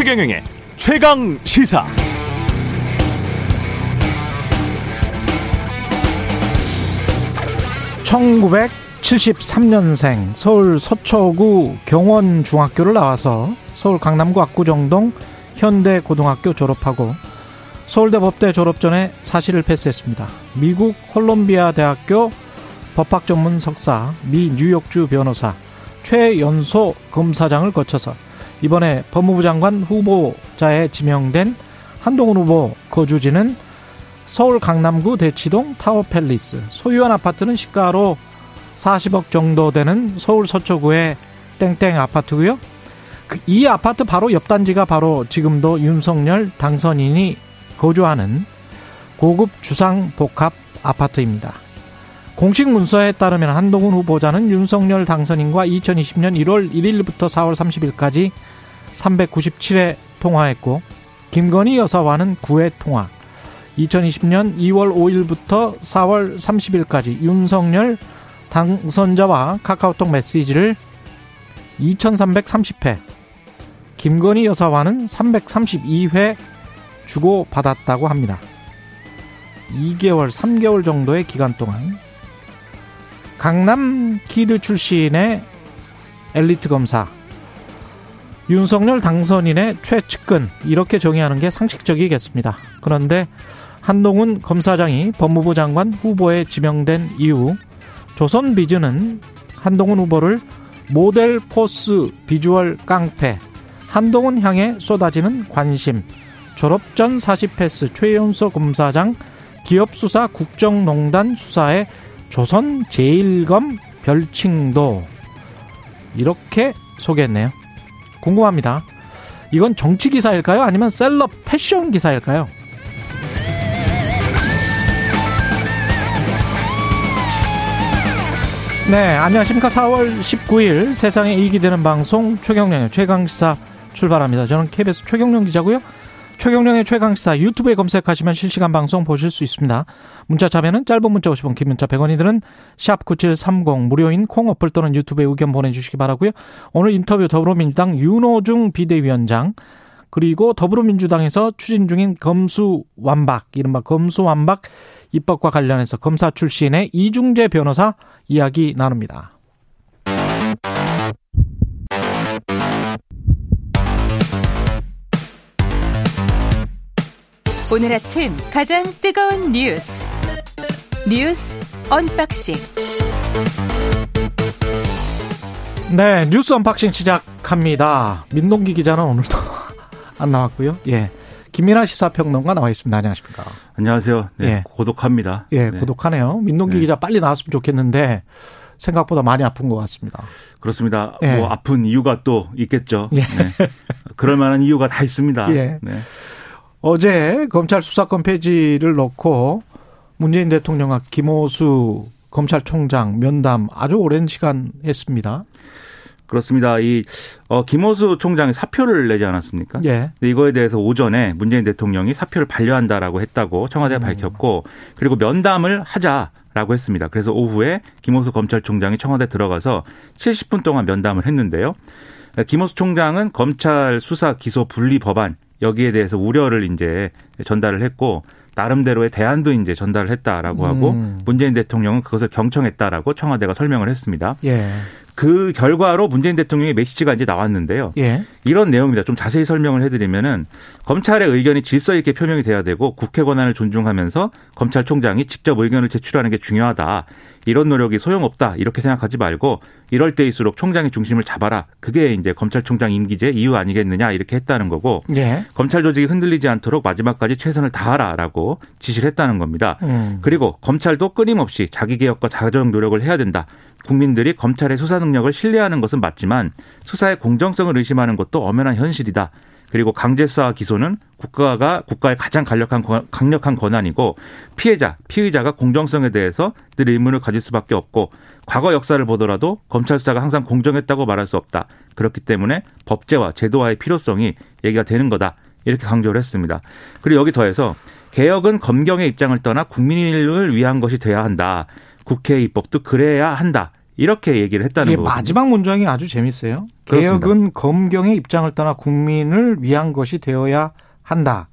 최경영의 최강 시사. (1973년생) 서울 서초구 경원중학교를 나와서 서울 강남구 압구정동 현대고등학교 졸업하고 서울대 법대 졸업 전에 사실을 패스했습니다. 미국 콜롬비아 대학교 법학 전문 석사, 미 뉴욕주 변호사, 최연소 검사장을 거쳐서 이번에 법무부 장관 후보자에 지명된 한동훈 후보 거주지는 서울 강남구 대치동 타워팰리스 소유한 아파트는 시가로 40억 정도 되는 서울 서초구의 땡땡 아파트고요. 그이 아파트 바로 옆 단지가 바로 지금도 윤석열 당선인이 거주하는 고급 주상 복합 아파트입니다. 공식 문서에 따르면 한동훈 후보자는 윤석열 당선인과 2020년 1월 1일부터 4월 30일까지 397회 통화했고 김건희 여사와는 9회 통화. 2020년 2월 5일부터 4월 30일까지 윤석열 당선자와 카카오톡 메시지를 2330회, 김건희 여사와는 332회 주고받았다고 합니다. 2개월, 3개월 정도의 기간 동안 강남 kid 출신의 엘리트 검사 윤석열 당선인의 최측근 이렇게 정의하는 게 상식적이겠습니다. 그런데 한동훈 검사장이 법무부 장관 후보에 지명된 이후 조선비즈는 한동훈 후보를 모델 force 비주얼 깡패 한동훈 향해 쏟아지는 관심 졸업 전 40패스 최연소 검사장 기업 수사 국정농단 수사에 조선 제일검 별칭도 이렇게 소개했네요. 궁금합니다. 이건 정치 기사일까요? 아니면 셀럽 패션 기사일까요? 네, 안녕하십니까. 4월 19일 세상에 이익이 되는 방송 최경령의 최강시사 출발합니다. 저는 KBS 최경령 기자고요. 최경령의 최강시사 유튜브에 검색하시면 실시간 방송 보실 수 있습니다. 문자 참여는 짧은 문자 50원, 긴 문자 100원이들은 샵9730 무료인 콩 어플 또는 유튜브에 의견 보내주시기 바라고요. 오늘 인터뷰 더불어민주당 윤호중 비대위원장 그리고 더불어민주당에서 추진 중인 검수완박 이른바 검수완박 입법과 관련해서 검사 출신의 이중재 변호사 이야기 나눕니다. 오늘 아침 가장 뜨거운 뉴스 뉴스 unboxing 네 뉴스 unboxing 시작합니다. 민동기 기자는 오늘도 안 나왔고요. 예. 김민아 시사평론가 나와 있습니다. 안녕하십니까? 안녕하세요. 네, 예. 고독합니다. 예, 네. 고독하네요. 민동기 네. 기자 빨리 나왔으면 좋겠는데 생각보다 많이 아픈 것 같습니다. 그렇습니다. 예. 뭐 아픈 이유가 또 있겠죠. 예. 네. 그럴 만한 이유가 다 있습니다. 예. 네. 어제 검찰 수사권 폐지를 놓고 문재인 대통령과 김호수 검찰총장 면담 아주 오랜 시간 했습니다. 그렇습니다. 이 어, 김호수 총장이 사표를 내지 않았습니까? 예. 이거에 대해서 오전에 문재인 대통령이 사표를 반려한다라고 했다고 청와대가 음. 밝혔고 그리고 면담을 하자 라고 했습니다. 그래서 오후에 김호수 검찰총장이 청와대 들어가서 70분 동안 면담을 했는데요. 김호수 총장은 검찰 수사 기소 분리 법안 여기에 대해서 우려를 이제 전달을 했고 나름대로의 대안도 이제 전달을 했다라고 하고 음. 문재인 대통령은 그것을 경청했다라고 청와대가 설명을 했습니다. 예. 그 결과로 문재인 대통령의 메시지가 이제 나왔는데요. 예. 이런 내용입니다. 좀 자세히 설명을 해드리면은 검찰의 의견이 질서 있게 표명이 돼야 되고 국회 권한을 존중하면서 검찰총장이 직접 의견을 제출하는 게 중요하다. 이런 노력이 소용없다. 이렇게 생각하지 말고 이럴 때일수록 총장의 중심을 잡아라. 그게 이제 검찰총장 임기제 이유 아니겠느냐 이렇게 했다는 거고 예. 검찰 조직이 흔들리지 않도록 마지막까지 최선을 다하라라고 지시를 했다는 겁니다. 음. 그리고 검찰도 끊임없이 자기 개혁과 자정 노력을 해야 된다. 국민들이 검찰의 수사 능력을 신뢰하는 것은 맞지만 수사의 공정성을 의심하는 것도 엄연한 현실이다. 그리고 강제 수사 기소는 국가가 국가의 가장 강력한 강력한 권한이고 피해자, 피의자가 공정성에 대해서 늘 의문을 가질 수밖에 없고 과거 역사를 보더라도 검찰 수사가 항상 공정했다고 말할 수 없다. 그렇기 때문에 법제와 제도화의 필요성이 얘기가 되는 거다. 이렇게 강조를 했습니다. 그리고 여기 더해서 개혁은 검경의 입장을 떠나 국민을 위한 것이 돼야 한다. 국회 입법도 그래야 한다. 이렇게 얘기를 했다는 거죠. 마지막 문장이 아주 재밌어요. 그렇습니다. 개혁은 검경의 입장을 떠나 국민을 위한 것이 되어야 한다.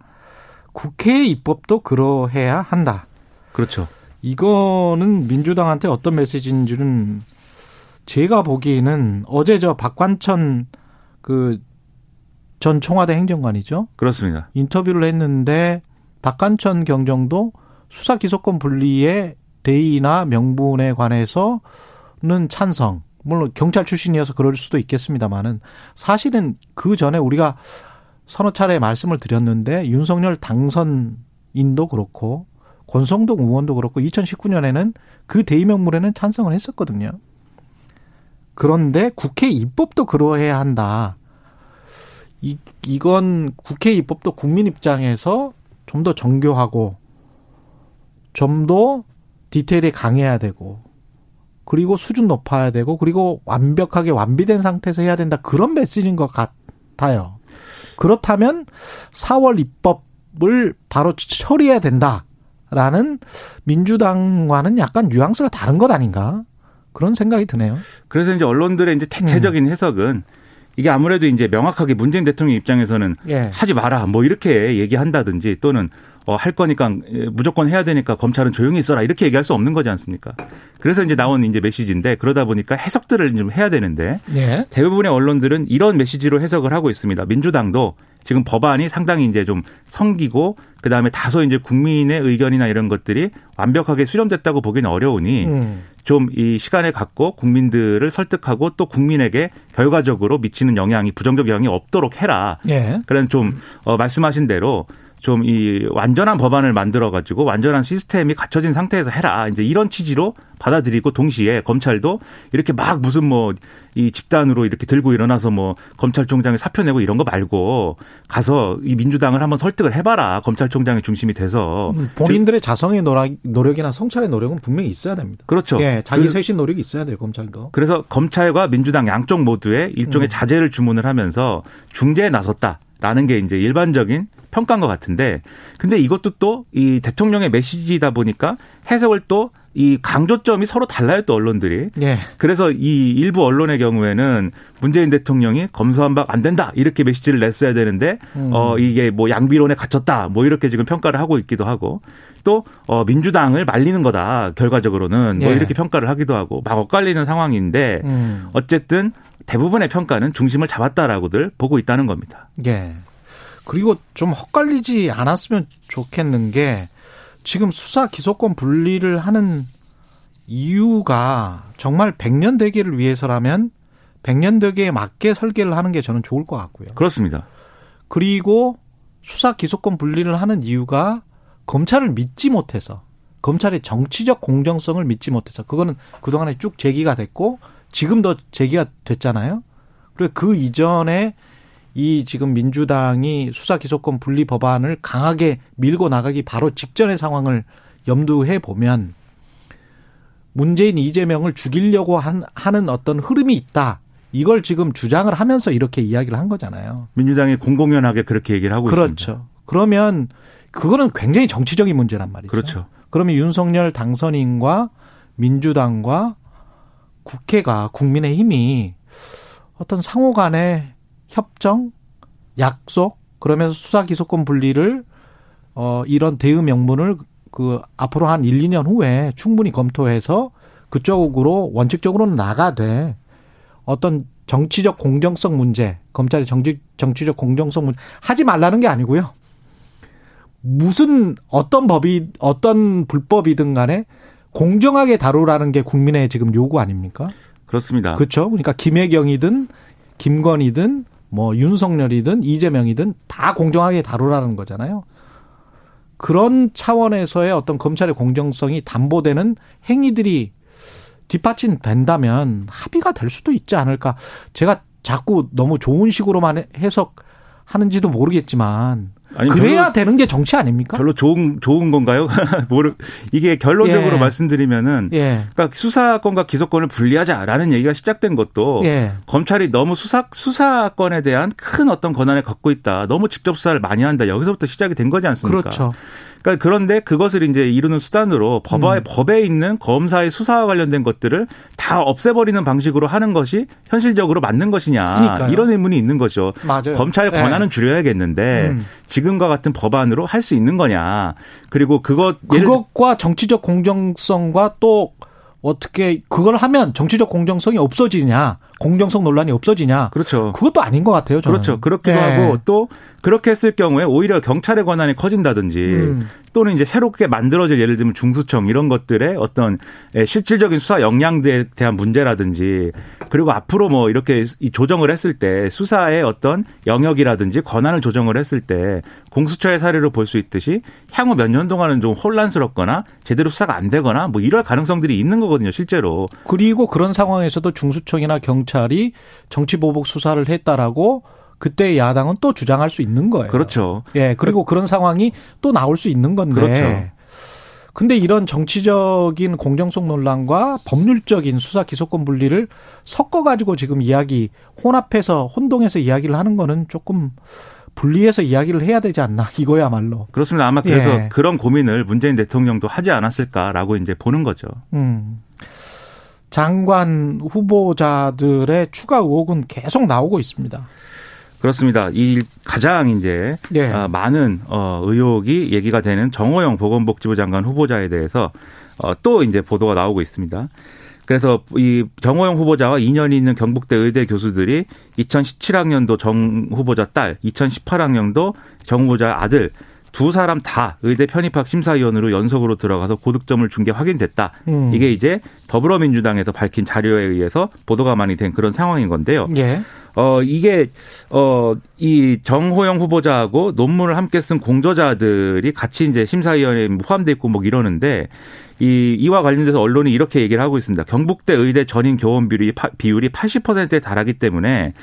국회의 입법도 그러해야 한다. 그렇죠. 이거는 민주당한테 어떤 메시지인지는 제가 보기에는 어제 저 박관천 그 전 청와대 행정관이죠. 그렇습니다. 인터뷰를 했는데 박관천 경정도 수사 기소권 분리의 대의나 명분에 관해서는 찬성. 물론 경찰 출신이어서 그럴 수도 있겠습니다만은 사실은 그 전에 우리가 서너 차례 말씀을 드렸는데 윤석열 당선인도 그렇고 권성동 의원도 그렇고 2019년에는 그 대의명물에는 찬성을 했었거든요. 그런데 국회 입법도 그러해야 한다. 이, 이건 국회 입법도 국민 입장에서 좀 더 정교하고 좀 더 디테일이 강해야 되고 그리고 수준 높아야 되고 그리고 완벽하게 완비된 상태에서 해야 된다. 그런 메시지인 것 같아요. 그렇다면 4월 입법을 바로 처리해야 된다라는 민주당과는 약간 뉘앙스가 다른 것 아닌가? 그런 생각이 드네요. 그래서 이제 언론들의 이제 대체적인 음. 해석은 이게 아무래도 이제 명확하게 문재인 대통령 입장에서는 예. 하지 마라 뭐 이렇게 얘기한다든지 또는 어, 할 거니까 무조건 해야 되니까 검찰은 조용히 있어라 이렇게 얘기할 수 없는 거지 않습니까? 그래서 이제 나온 이제 메시지인데 그러다 보니까 해석들을 좀 해야 되는데 예. 대부분의 언론들은 이런 메시지로 해석을 하고 있습니다. 민주당도 지금 법안이 상당히 이제 좀 성기고 그 다음에 다소 이제 국민의 의견이나 이런 것들이 완벽하게 수렴됐다고 보기는 어려우니 음. 좀이 시간을 갖고 국민들을 설득하고 또 국민에게 결과적으로 미치는 영향이 부정적 영향이 없도록 해라. 예. 그런 좀 어, 말씀하신 대로 좀 이 완전한 법안을 만들어 가지고 완전한 시스템이 갖춰진 상태에서 해라. 이제 이런 취지로 받아들이고 동시에 검찰도 이렇게 막 무슨 뭐 이 집단으로 이렇게 들고 일어나서 뭐 검찰총장이 사표 내고 이런 거 말고 가서 이 민주당을 한번 설득을 해봐라. 검찰총장의 중심이 돼서 음, 본인들의 자성의 노력, 이나 성찰의 노력은 분명히 있어야 됩니다. 그렇죠. 예, 자기 그 쇄신 노력이 있어야 돼요 검찰도. 그래서 검찰과 민주당 양쪽 모두에 일종의 음. 자제를 주문을 하면서 중재에 나섰다 라는 게 이제 일반적인 평가한 것 같은데 근데 이것도 또 이 대통령의 메시지다 보니까 해석을 또이 강조점이 서로 달라요 또 언론들이. 예. 그래서 이 일부 언론의 경우에는 문재인 대통령이 검수한 바안 된다 이렇게 메시지를 냈어야 되는데 음. 어 이게 뭐 양비론에 갇혔다 뭐 이렇게 지금 평가를 하고 있기도 하고 또어 민주당을 말리는 거다 결과적으로는 뭐 예. 이렇게 평가를 하기도 하고 막 엇갈리는 상황인데 음. 어쨌든 대부분의 평가는 중심을 잡았다라고들 보고 있다는 겁니다. 예. 그리고 좀 헛갈리지 않았으면 좋겠는 게 지금 수사 기소권 분리를 하는 이유가 정말 백년 대계를 위해서라면 백년 대계에 맞게 설계를 하는 게 저는 좋을 것 같고요. 그렇습니다. 그리고 수사 기소권 분리를 하는 이유가 검찰을 믿지 못해서 검찰의 정치적 공정성을 믿지 못해서 그거는 그동안에 쭉 제기가 됐고 지금도 제기가 됐잖아요. 그리고 그 이전에 이 지금 민주당이 수사 기소권 분리 법안을 강하게 밀고 나가기 바로 직전의 상황을 염두해 보면 문재인 이재명을 죽이려고 한, 하는 어떤 흐름이 있다. 이걸 지금 주장을 하면서 이렇게 이야기를 한 거잖아요. 민주당이 공공연하게 그렇게 얘기를 하고 그렇죠. 있습니다. 그렇죠. 그러면 그거는 굉장히 정치적인 문제란 말이죠. 그렇죠. 그러면 윤석열 당선인과 민주당과 국회가 국민의힘이 어떤 상호 간에 협정, 약속, 그러면서 수사 기소권 분리를 어 이런 대응 명분을 그 앞으로 한 1, 2년 후에 충분히 검토해서 그쪽으로 원칙적으로는 나가되 어떤 정치적 공정성 문제, 검찰의 정치, 정치적 공정성 문제 하지 말라는 게 아니고요. 무슨 어떤 법이 어떤 불법이든 간에 공정하게 다루라는 게 국민의 지금 요구 아닙니까? 그렇습니다. 그렇죠. 그러니까 김혜경이든 김건희든 뭐 윤석열이든 이재명이든 다 공정하게 다루라는 거잖아요. 그런 차원에서의 어떤 검찰의 공정성이 담보되는 행위들이 뒷받침된다면 합의가 될 수도 있지 않을까. 제가 자꾸 너무 좋은 식으로만 해석하는지도 모르겠지만 아니, 그래야 되는 게 정치 아닙니까? 별로 좋은 좋은 건가요? 모르 이게 결론적으로 예. 말씀드리면은 예. 그러니까 수사권과 기소권을 분리하자라는 얘기가 시작된 것도 예. 검찰이 너무 수사 수사권에 대한 큰 어떤 권한을 갖고 있다. 너무 직접 수사를 많이 한다. 여기서부터 시작이 된 거지 않습니까? 그렇죠. 그러니까 그런데 그것을 이제 이루는 수단으로 법에 음. 법에 있는 검사의 수사와 관련된 것들을 다 없애버리는 방식으로 하는 것이 현실적으로 맞는 것이냐 그러니까요. 이런 의문이 있는 거죠. 맞아요. 검찰의 네. 권한은 네. 줄여야겠는데 음. 지금과 같은 법안으로 할 수 있는 거냐. 그리고 그것 그것과 정치적 공정성과 또 어떻게 그걸 하면 정치적 공정성이 없어지냐, 공정성 논란이 없어지냐. 그렇죠. 그것도 아닌 것 같아요. 저는. 그렇죠. 그렇기도 네. 하고 또 그렇게 했을 경우에 오히려 경찰의 권한이 커진다든지 음. 또는 이제 새롭게 만들어질 예를 들면 중수청 이런 것들의 어떤 예, 실질적인 수사 역량에 대한 문제라든지 그리고 앞으로 뭐 이렇게 조정을 했을 때 수사의 어떤 영역이라든지 권한을 조정을 했을 때 공수처의 사례로 볼 수 있듯이 향후 몇 년 동안은 좀 혼란스럽거나 제대로 수사가 안 되거나 뭐 이럴 가능성들이 있는 거거든요, 실제로. 그리고 그런 상황에서도 중수청이나 경찰이 정치보복 수사를 했다라고 그때 야당은 또 주장할 수 있는 거예요. 그렇죠. 예, 그리고 그런 상황이 또 나올 수 있는 건데. 그렇죠. 근데 이런 정치적인 공정성 논란과 법률적인 수사 기소권 분리를 섞어 가지고 지금 이야기 혼합해서 혼동해서 이야기를 하는 거는 조금 분리해서 이야기를 해야 되지 않나 이거야말로. 그렇습니다. 아마 그래서 예. 그런 고민을 문재인 대통령도 하지 않았을까라고 이제 보는 거죠. 음. 장관 후보자들의 추가 의혹은 계속 나오고 있습니다. 그렇습니다. 이 가장 이제 예. 아, 많은 어, 의혹이 얘기가 되는 정호영 보건복지부 장관 후보자에 대해서 어, 또 이제 보도가 나오고 있습니다. 그래서 이 정호영 후보자와 인연이 있는 경북대 의대 교수들이 2017학년도 정 후보자 딸, 2018학년도 정 후보자 아들 두 사람 다 의대 편입학 심사위원으로 연속으로 들어가서 고득점을 준 게 확인됐다. 음. 이게 이제 더불어민주당에서 밝힌 자료에 의해서 보도가 많이 된 그런 상황인 건데요. 예. 어, 이게, 어, 이 정호영 후보자하고 논문을 함께 쓴 공저자들이 같이 이제 심사위원회에 포함돼 있고 뭐 이러는데 이, 이와 관련돼서 언론이 이렇게 얘기를 하고 있습니다. 경북대 의대 전인 교원 비율이, 비율이 80%에 달하기 때문에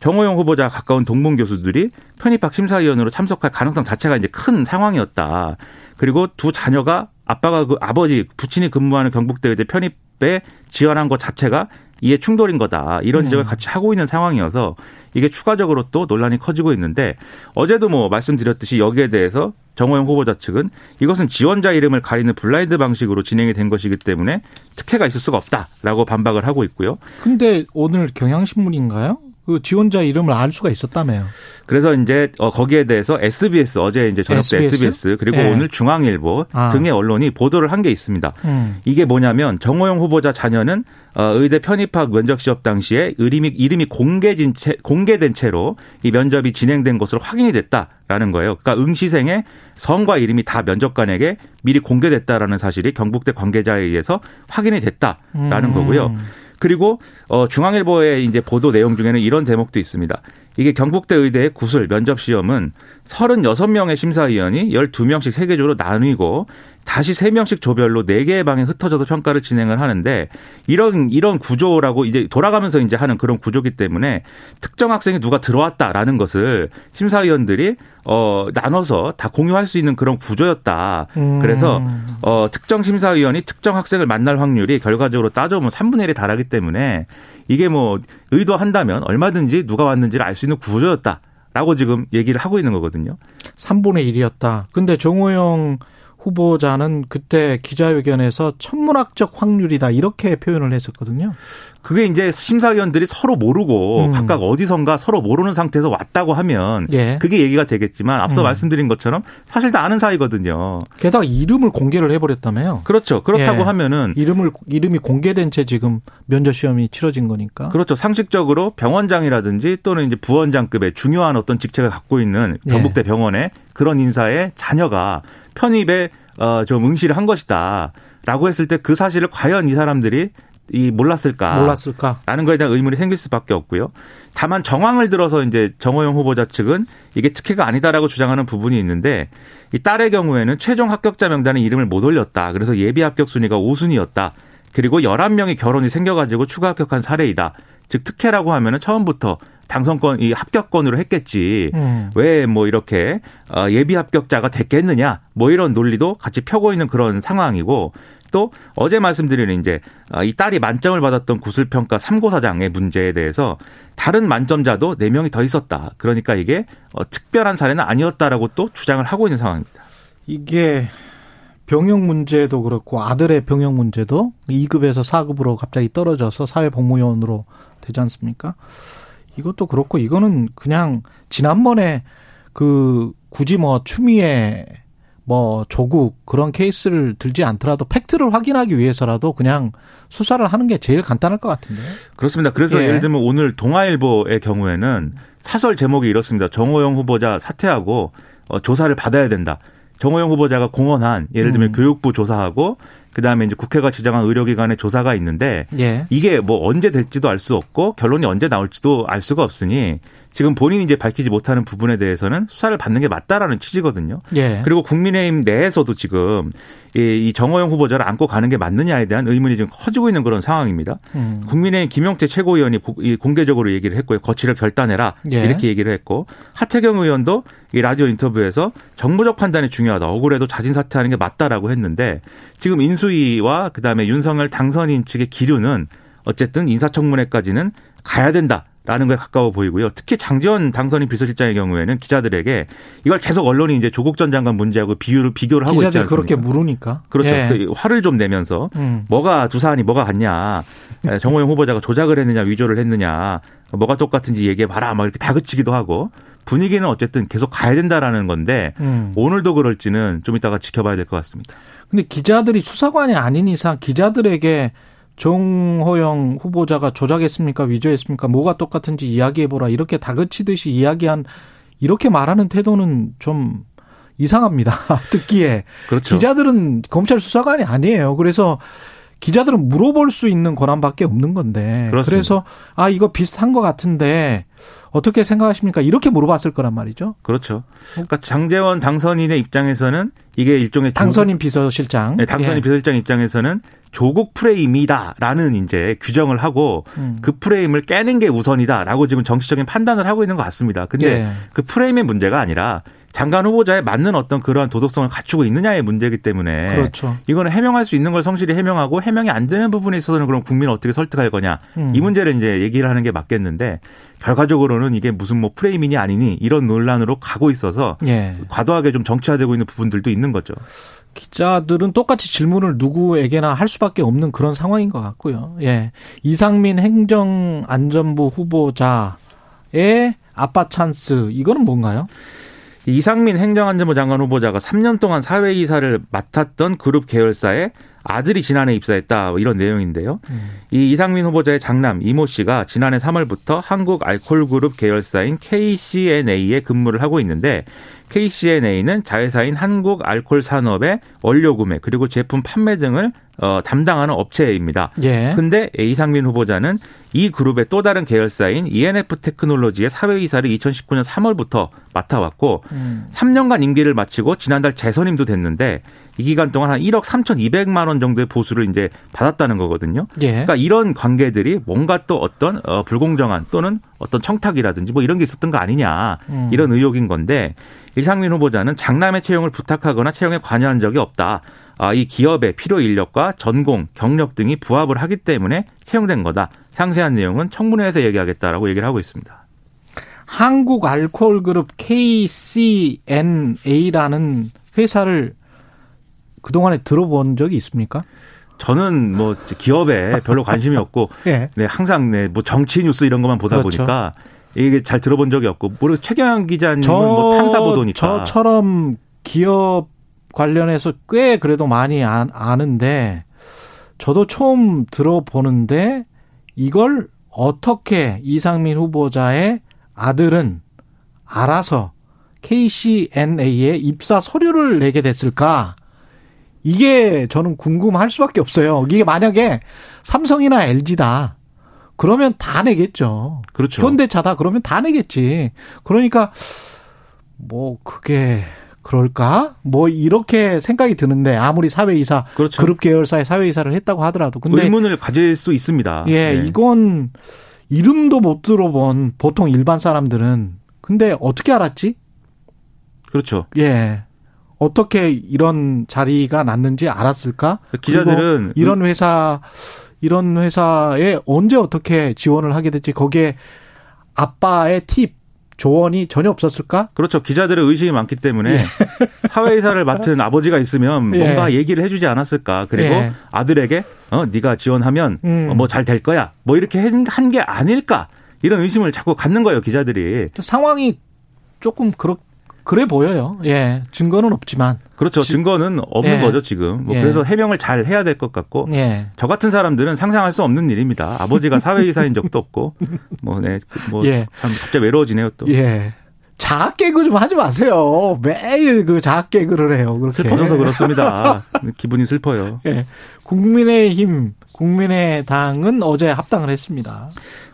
정호영 후보자 가까운 동문 교수들이 편입학 심사위원으로 참석할 가능성 자체가 이제 큰 상황이었다. 그리고 두 자녀가 아빠가 그 아버지 부친이 근무하는 경북대 의대 편입에 지원한 것 자체가 이해 충돌인 거다. 이런 지적을 음. 같이 하고 있는 상황이어서 이게 추가적으로 또 논란이 커지고 있는데 어제도 뭐 말씀드렸듯이 여기에 대해서 정호영 후보자 측은 이것은 지원자 이름을 가리는 블라인드 방식으로 진행이 된 것이기 때문에 특혜가 있을 수가 없다라고 반박을 하고 있고요. 근데 오늘 경향신문인가요? 그 지원자 이름을 알 수가 있었다며요. 그래서 이제 어 거기에 대해서 SBS 어제 이제 저녁 때 SBS, SBS 그리고 네. 오늘 중앙일보 아. 등의 언론이 보도를 한 게 있습니다. 음. 이게 뭐냐면 정호영 후보자 자녀는 어 의대 편입학 면접 시험 당시에 이름이 이름이 공개진 채 공개된 채로 이 면접이 진행된 것으로 확인이 됐다라는 거예요. 그러니까 응시생의 성과 이름이 다 면접관에게 미리 공개됐다라는 사실이 경북대 관계자에 의해서 확인이 됐다라는 음. 거고요. 그리고 어 중앙일보의 이제 보도 내용 중에는 이런 대목도 있습니다. 이게 경북대 의대의 구술 면접 시험은 36명의 심사위원이 12명씩 세계적으로 나뉘고 다시 3명씩 조별로 4개의 방에 흩어져서 평가를 진행을 하는데 이런 이런 구조라고 이제 돌아가면서 이제 하는 그런 구조기 때문에 특정 학생이 누가 들어왔다라는 것을 심사위원들이 어 나눠서 다 공유할 수 있는 그런 구조였다. 음. 그래서 어 특정 심사위원이 특정 학생을 만날 확률이 결과적으로 따져보면 3분의 1에 달하기 때문에 이게 뭐 의도한다면 얼마든지 누가 왔는지를 알 수 있는 구조였다. 라고 지금 얘기를 하고 있는 거거든요. 3분의 1이었다. 근데 정호영 후보자는 그때 기자회견에서 천문학적 확률이다 이렇게 표현을 했었거든요. 그게 이제 심사위원들이 서로 모르고 음. 각각 어디선가 서로 모르는 상태에서 왔다고 하면 예. 그게 얘기가 되겠지만 앞서 음. 말씀드린 것처럼 사실 다 아는 사이거든요. 게다가 이름을 공개를 해버렸다며요. 그렇죠. 그렇다고 예. 하면은 이름을 이름이 공개된 채 지금 면접 시험이 치러진 거니까. 그렇죠. 상식적으로 병원장이라든지 또는 이제 부원장급의 중요한 어떤 직책을 갖고 있는 경북대 예. 병원에 그런 인사의 자녀가 편입에 어, 좀 응시를 한 것이다. 라고 했을 때 그 사실을 과연 이 사람들이 이 몰랐을까? 몰랐을까? 라는 거에 대한 의문이 생길 수밖에 없고요. 다만 정황을 들어서 이제 정호영 후보자 측은 이게 특혜가 아니다라고 주장하는 부분이 있는데 이 딸의 경우에는 최종 합격자 명단에 이름을 못 올렸다. 그래서 예비 합격 순위가 5순위였다. 그리고 11명이 결혼이 생겨가지고 추가 합격한 사례이다. 즉 특혜라고 하면은 처음부터 당선권 이 합격권으로 했겠지 음. 왜뭐 이렇게 어, 예비 합격자가 됐겠느냐 뭐 이런 논리도 같이 펴고 있는 그런 상황이고 또 어제 말씀드린 이제 어, 이 딸이 만점을 받았던 구술평가 3고사장의 문제에 대해서 다른 만점자도 4명이 더 있었다. 그러니까 이게 어, 특별한 사례는 아니었다라고 또 주장을 하고 있는 상황입니다. 이게 병역 문제도 그렇고 아들의 병역 문제도 2급에서 4급으로 갑자기 떨어져서 사회복무요원으로 되지 않습니까? 이것도 그렇고 이거는 그냥 지난번에 그 굳이 뭐 추미애 뭐 조국 그런 케이스를 들지 않더라도 팩트를 확인하기 위해서라도 그냥 수사를 하는 게 제일 간단할 것 같은데. 그렇습니다. 그래서 예. 를 들면 오늘 동아일보의 경우에는 사설 제목이 이렇습니다. 정호영 후보자 사퇴하고 어, 조사를 받아야 된다. 정호영 후보자가 공언한 예를 들면 음. 교육부 조사하고 그다음에 이제 국회가 지정한 의료기관의 조사가 있는데 예. 이게 뭐 언제 될지도 알 수 없고 결론이 언제 나올지도 알 수가 없으니 지금 본인이 이제 밝히지 못하는 부분에 대해서는 수사를 받는 게 맞다라는 취지거든요. 예. 그리고 국민의힘 내에서도 지금 이 정호영 후보자를 안고 가는 게 맞느냐에 대한 의문이 지금 커지고 있는 그런 상황입니다. 음. 국민의힘 김용태 최고위원이 공개적으로 얘기를 했고요. 거취를 결단해라 예. 이렇게 얘기를 했고 하태경 의원도 이 라디오 인터뷰에서 정무적 판단이 중요하다. 억울해도 자진 사퇴하는 게 맞다라고 했는데 지금 인수위와 그다음에 윤석열 당선인 측의 기류는 어쨌든 인사청문회까지는 가야 된다. 라는 거에 가까워 보이고요. 특히 장지원 당선인 비서실장의 경우에는 기자들에게 이걸 계속 언론이 이제 조국 전 장관 문제하고 비유를 비교를 하고 않습니까? 그렇게 물으니까. 그렇죠. 예. 그 화를 좀 내면서 음. 뭐가 두 사안이 뭐가 같냐. 예, 정호영 후보자가 조작을 했느냐 위조를 했느냐. 뭐가 똑같은지 얘기해 봐라. 막 이렇게 다그치기도 하고 분위기는 어쨌든 계속 가야 된다라는 건데 음. 오늘도 그럴지는 좀 이따가 지켜봐야 될 것 같습니다. 근데 기자들이 수사관이 아닌 이상 기자들에게 정호영 후보자가 조작했습니까? 위조했습니까? 뭐가 똑같은지 이야기해보라. 이렇게 다그치듯이 이야기한, 이렇게 말하는 태도는 좀 이상합니다. 듣기에. 그렇죠. 기자들은 검찰 수사관이 아니에요. 그래서 기자들은 물어볼 수 있는 권한밖에 없는 건데. 그렇습니다. 그래서 아 이거 비슷한 것 같은데 어떻게 생각하십니까? 이렇게 물어봤을 거란 말이죠. 그렇죠. 그러니까 장재원 당선인의 입장에서는 이게 일종의 당선인 비서실장, 네, 당선인 예. 비서실장 입장에서는 조국 프레임이다라는 이제 규정을 하고 음. 그 프레임을 깨는 게 우선이다라고 지금 정치적인 판단을 하고 있는 것 같습니다. 근데 예. 그 프레임의 문제가 아니라 장관 후보자에 맞는 어떤 그러한 도덕성을 갖추고 있느냐의 문제이기 때문에 그렇죠. 이거는 해명할 수 있는 걸 성실히 해명하고 해명이 안 되는 부분에 있어서는 그럼 국민을 어떻게 설득할 거냐 음. 이 문제를 이제 얘기를 하는 게 맞겠는데 결과적으로는 이게 무슨 뭐 프레임이니 아니니 이런 논란으로 가고 있어서 예. 과도하게 좀 정치화되고 있는 부분들도 있는 거죠. 기자들은 똑같이 질문을 누구에게나 할 수밖에 없는 그런 상황인 것 같고요. 예. 이상민 행정안전부 후보자의 아빠 찬스 이거는 뭔가요? 이상민 행정안전부 장관 후보자가 3년 동안 사회이사를 맡았던 그룹 계열사에 아들이 지난해 입사했다 뭐 이런 내용인데요. 음. 이 이상민 후보자의 장남 이모 씨가 지난해 3월부터 한국 알콜 그룹 계열사인 KCNA에 근무를 하고 있는데 KCNA는 자회사인 한국 알콜 산업의 원료 구매 그리고 제품 판매 등을 어, 담당하는 업체입니다. 예. 근데 이상민 후보자는 이 그룹의 또 다른 계열사인 ENF 테크놀로지의 사회이사를 2019년 3월부터 맡아왔고 음. 3년간 임기를 마치고 지난달 재선임도 됐는데 이 기간 동안 한 1억 3,200만 원 정도의 보수를 이제 받았다는 거거든요. 예. 그러니까 이런 관계들이 뭔가 또 어떤 어, 불공정한 또는 어떤 청탁이라든지 뭐 이런 게 있었던 거 아니냐 음. 이런 의혹인 건데 이상민 후보자는 장남의 채용을 부탁하거나 채용에 관여한 적이 없다. 아, 이 기업의 필요 인력과 전공, 경력 등이 부합을 하기 때문에 채용된 거다. 상세한 내용은 청문회에서 얘기하겠다라고 얘기를 하고 있습니다. 한국 알코올 그룹 KCNA라는 회사를 그동안에 들어본 적이 있습니까? 저는 뭐 기업에 별로 관심이 없고 예. 네, 항상 네, 뭐 정치 뉴스 이런 것만 보다 그렇죠. 보니까 이게 잘 들어본 적이 없고 모르 최경영 기자님은 뭐 탐사 보도니까 저처럼 기업 관련해서 꽤 그래도 많이 아, 아는데 저도 처음 들어보는데 이걸 어떻게 이상민 후보자의 아들은 알아서 KCNA에 입사 서류를 내게 됐을까? 이게 저는 궁금할 수밖에 없어요. 이게 만약에 삼성이나 LG다. 그러면 다 내겠죠. 그렇죠. 현대차다 그러면 다 내겠지. 그러니까 뭐 그게 그럴까? 뭐 이렇게 생각이 드는데 아무리 사회이사 그렇죠. 그룹 계열사의 사회이사를 했다고 하더라도 근데 의문을 가질 수 있습니다. 예, 네. 이건 이름도 못 들어본 보통 일반 사람들은 근데 어떻게 알았지? 그렇죠. 예. 어떻게 이런 자리가 났는지 알았을까? 기자들은 이런 회사 이런 회사에 언제 어떻게 지원을 하게 될지 거기에 아빠의 팁 조언이 전혀 없었을까? 그렇죠. 기자들의 의식이 많기 때문에 예. 사회이사를 맡은 아버지가 있으면 예. 뭔가 얘기를 해주지 않았을까. 그리고 예. 아들에게 어 네가 지원하면 음. 어, 뭐잘 될 거야. 뭐 이렇게 한 게 아닐까. 이런 의심을 자꾸 갖는 거예요 기자들이. 상황이 조금 그렇 그래 보여요. 예. 증거는 없지만. 그렇죠. 지, 증거는 없는 예. 거죠, 지금. 뭐 예. 그래서 해명을 잘 해야 될 것 같고. 예. 저 같은 사람들은 상상할 수 없는 일입니다. 아버지가 사회이사인 적도 없고. 뭐, 네. 그 뭐, 예. 참 갑자기 외로워지네요, 또. 예. 자학 개그 좀 하지 마세요. 매일 그 자학 개그를 해요. 그렇게. 슬퍼져서 그렇습니다. 기분이 슬퍼요. 예. 국민의힘, 국민의당은 어제 합당을 했습니다.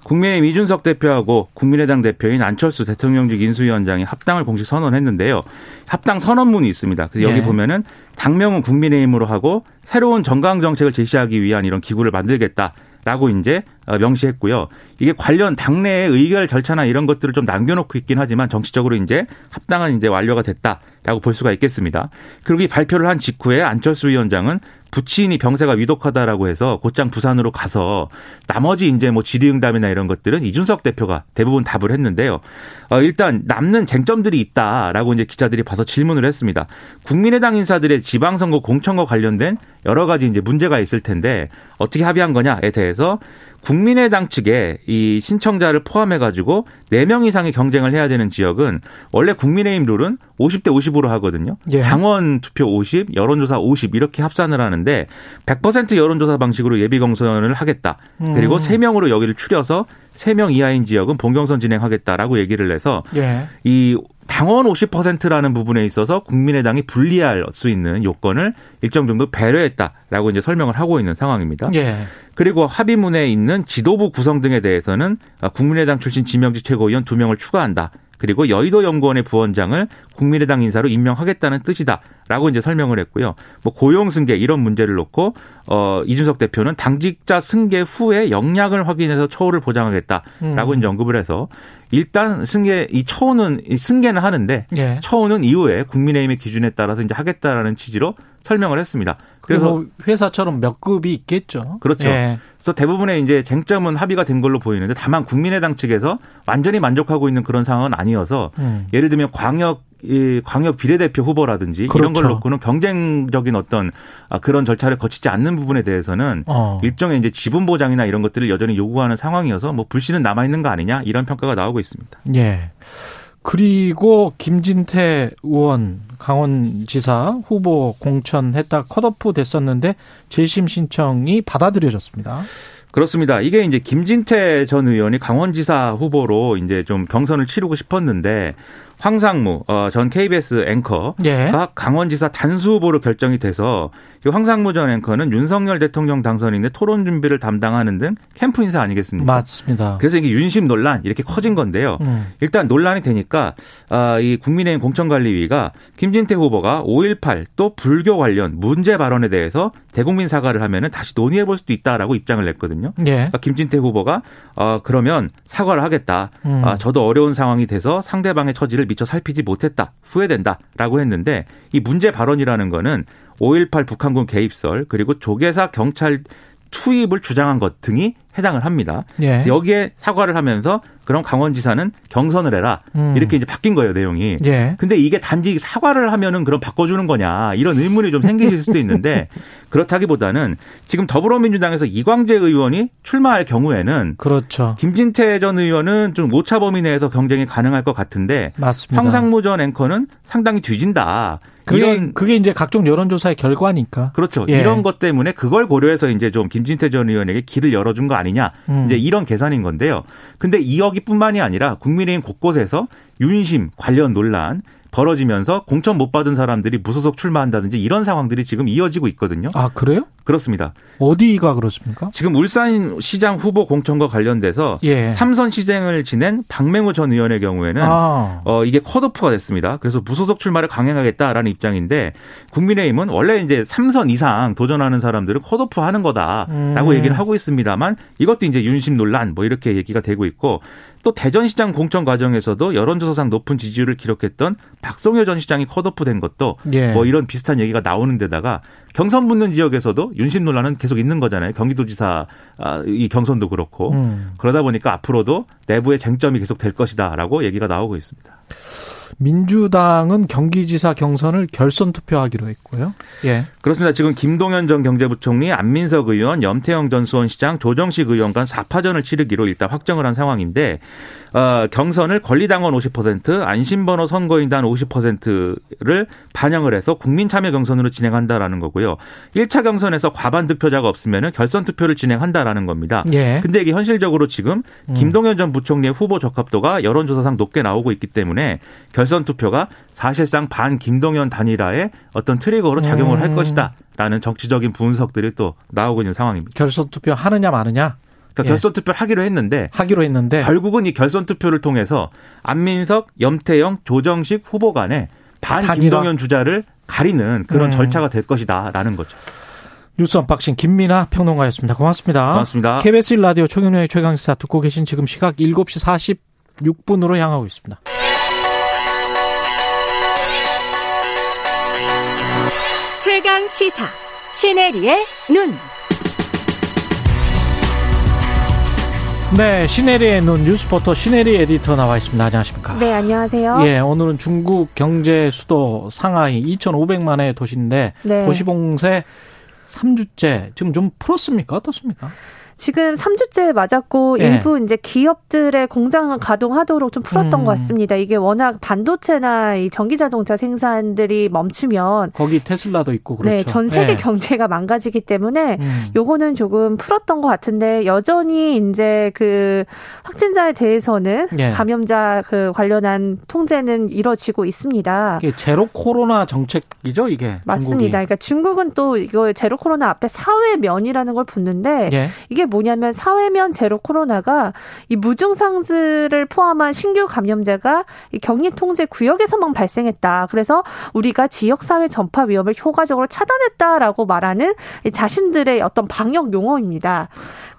국민의힘 이준석 대표하고 국민의당 대표인 안철수 대통령직 인수위원장이 합당을 공식 선언했는데요. 합당 선언문이 있습니다. 여기 네. 보면은 당명은 국민의힘으로 하고 새로운 정강 정책을 제시하기 위한 이런 기구를 만들겠다. 라고 이제 어, 명시했고요. 이게 관련 당내의 의결 절차나 이런 것들을 좀 남겨놓고 있긴 하지만 정치적으로 이제 합당은 이제 완료가 됐다라고 볼 수가 있겠습니다. 그리고 이 발표를 한 직후에 안철수 위원장은 부친이 병세가 위독하다라고 해서 곧장 부산으로 가서 나머지 이제 뭐 질의응답이나 이런 것들은 이준석 대표가 대부분 답을 했는데요. 어, 일단 남는 쟁점들이 있다라고 이제 기자들이 봐서 질문을 했습니다. 국민의당 인사들의 지방선거 공천과 관련된 여러 가지 이제 문제가 있을 텐데 어떻게 합의한 거냐에 대해서 국민의당 측에 이 신청자를 포함해 가지고 4명 이상의 경쟁을 해야 되는 지역은 원래 국민의힘 룰은 50대 50으로 하거든요. 예. 당원 투표 50, 여론조사 50 이렇게 합산을 하는데 100% 여론조사 방식으로 예비 경선을 하겠다. 그리고 음. 3명으로 여기를 추려서 3명 이하인 지역은 본경선 진행하겠다라고 얘기를 해서 예. 이 당원 50%라는 부분에 있어서 국민의당이 불리할 수 있는 요건을 일정 정도 배려했다라고 이제 설명을 하고 있는 상황입니다. 예. 그리고 합의문에 있는 지도부 구성 등에 대해서는 국민의당 출신 지명직 최고위원 2명을 추가한다. 그리고 여의도 연구원의 부원장을 국민의당 인사로 임명하겠다는 뜻이다라고 이제 설명을 했고요. 뭐 고용 승계 이런 문제를 놓고 어 이준석 대표는 당직자 승계 후에 역량을 확인해서 처우를 보장하겠다라고 음. 이제 언급을 해서 일단 승계 이 처우는 승계는 하는데 예. 처우는 이후에 국민의힘의 기준에 따라서 이제 하겠다라는 취지로 설명을 했습니다. 그래서 뭐 회사처럼 몇 급이 있겠죠. 그렇죠. 예. 그래서 대부분의 이제 쟁점은 합의가 된 걸로 보이는데 다만 국민의당 측에서 완전히 만족하고 있는 그런 상황은 아니어서 음. 예를 들면 광역 이 광역 비례대표 후보라든지 그렇죠. 이런 걸. 놓고는 경쟁적인 어떤 아, 그런 절차를 거치지 않는 부분에 대해서는 어. 일종의 이제 지분 보장이나 이런 것들을 여전히 요구하는 상황이어서 뭐 불씨는 남아 있는 거 아니냐 이런 평가가 나오고 있습니다. 예. 그리고 김진태 의원 강원지사 후보 공천했다 컷오프 됐었는데 재심 신청이 받아들여졌습니다. 그렇습니다. 이게 이제 김진태 전 의원이 강원지사 후보로 이제 좀 경선을 치르고 싶었는데 황상무 어, 전 KBS 앵커가 예. 강원지사 단수 후보로 결정이 돼서 이 황상무 전 앵커는 윤석열 대통령 당선인의 토론 준비를 담당하는 등 캠프 인사 아니겠습니까? 맞습니다. 그래서 이게 윤심 논란 이렇게 커진 건데요. 음. 일단 논란이 되니까 아, 이 국민의힘 공천관리위가 김진태 후보가 5.18 또 불교 관련 문제 발언에 대해서 대국민 사과를 하면은 다시 논의해 볼 수도 있다라고 입장을 냈거든요. 예. 그러니까 김진태 후보가 어, 그러면 사과를 하겠다. 음. 아, 저도 어려운 상황이 돼서 상대방의 처지를 미처 살피지 못했다. 후회된다라고 했는데 이 문제 발언이라는 거는 5.18 북한군 개입설 그리고 조계사 경찰 투입을 주장한 것 등이 해당을 합니다. 예. 여기에 사과를 하면서 그럼 강원지사는 경선을 해라 음. 이렇게 이제 바뀐 거예요 내용이. 예. 근데 이게 단지 사과를 하면은 그럼 바꿔주는 거냐 이런 의문이 좀 생기실 수도 있는데 그렇다기보다는 지금 더불어민주당에서 이광재 의원이 출마할 경우에는 그렇죠. 김진태 전 의원은 좀 오차 범위 내에서 경쟁이 가능할 것 같은데 맞습니다. 황상무 전 앵커는 상당히 뒤진다. 그게, 이런 그게 이제 각종 여론조사의 결과니까. 그렇죠. 예. 이런 것 때문에 그걸 고려해서 이제 좀 김진태 전 의원에게 길을 열어준 거 아니냐. 음. 이제 이런 계산인 건데요. 근데 이 여기뿐만이 아니라 국민의힘 곳곳에서 윤심 관련 논란 벌어지면서 공천 못 받은 사람들이 무소속 출마한다든지 이런 상황들이 지금 이어지고 있거든요. 아, 그래요? 그렇습니다. 어디가 그렇습니까? 지금 울산시장 후보 공천과 관련돼서 예. 삼선 시장을 지낸 박맹우 전 의원의 경우에는 아. 어, 이게 컷오프가 됐습니다. 그래서 무소속 출마를 강행하겠다라는 입장인데 국민의힘은 원래 이제 삼선 이상 도전하는 사람들은 컷오프 하는 거다라고 음. 얘기를 하고 있습니다만 이것도 이제 윤심 논란 뭐 이렇게 얘기가 되고 있고 또 대전시장 공천 과정에서도 여론조사상 높은 지지율을 기록했던 박성효 전 시장이 컷오프된 것도 예. 뭐 이런 비슷한 얘기가 나오는 데다가 경선 붙는 지역에서,도 윤심 논란은 계속 있는 거잖아요. 경기도지사 아, 이 경선도 그렇고 음. 그러다 보니까 앞으로도 내부의 쟁점이 계속 될 것이다라고 얘기가 나오고 있습니다. 민주당은 경기지사 경선을 결선 투표하기로 했고요. 예. 그렇습니다. 지금 김동연 전 경제부총리, 안민석 의원, 염태영 전 수원시장, 조정식 의원 간 4파전을 치르기로 일단 확정을 한 상황인데 어, 경선을 권리당원 50%, 안심번호 선거인단 50%를 반영을 해서 국민 참여 경선으로 진행한다라는 거고요. 1차 경선에서 과반 득표자가 없으면 결선 투표를 진행한다라는 겁니다. 예. 근데 이게 현실적으로 지금 음. 김동연 전 부총리의 후보 적합도가 여론조사상 높게 나오고 있기 때문에 결선 투표가 사실상 반 김동연 단일화의 어떤 트리거로 작용을 할 음. 것이다라는 정치적인 분석들이 또 나오고 있는 상황입니다. 결선 투표 하느냐 마느냐 그러니까 예. 결선 투표를 하기로 했는데 하기로 했는데 결국은 이 결선 투표를 통해서 안민석, 염태영, 조정식 후보 간에 반 김동연 주자를 가리는 그런 음. 절차가 될 것이다라는 거죠. 뉴스 unboxing 김민아 평론가였습니다. 고맙습니다. 고맙습니다. KBS 1라디오 최경영의 최강시사 듣고 계신 지금 시각 7시 46분으로 향하고 있습니다. 최강 시사 신혜리의 눈. 네, 신혜리의 눈 뉴스포터 신혜리 에디터 나와 있습니다. 안녕하십니까? 네, 안녕하세요. 예, 오늘은 중국 경제 수도 상하이 2,500만의 도시인데 네. 도시 봉쇄 3주째 지금 좀 풀었습니까? 어떻습니까? 지금 3주째 맞았고 예. 일부 이제 기업들의 공장을 가동하도록 좀 풀었던 음. 것 같습니다. 이게 워낙 반도체나 이 전기 자동차 생산들이 멈추면 거기 테슬라도 있고 그렇죠. 네, 전 세계 예. 경제가 망가지기 때문에 음. 요거는 조금 풀었던 것 같은데 여전히 이제 그 확진자에 대해서는 예. 감염자 그 관련한 통제는 이뤄지고 있습니다. 이게 제로 코로나 정책이죠, 이게. 맞습니다. 중국이. 그러니까 중국은 또 이거 제로 코로나 앞에 사회 면이라는 걸 붙는데 예. 이게 뭐냐면 사회면 제로 코로나가 이 무증상들을 포함한 신규 감염자가 이 격리 통제 구역에서만 발생했다. 그래서 우리가 지역 사회 전파 위험을 효과적으로 차단했다라고 말하는 자신들의 어떤 방역 용어입니다.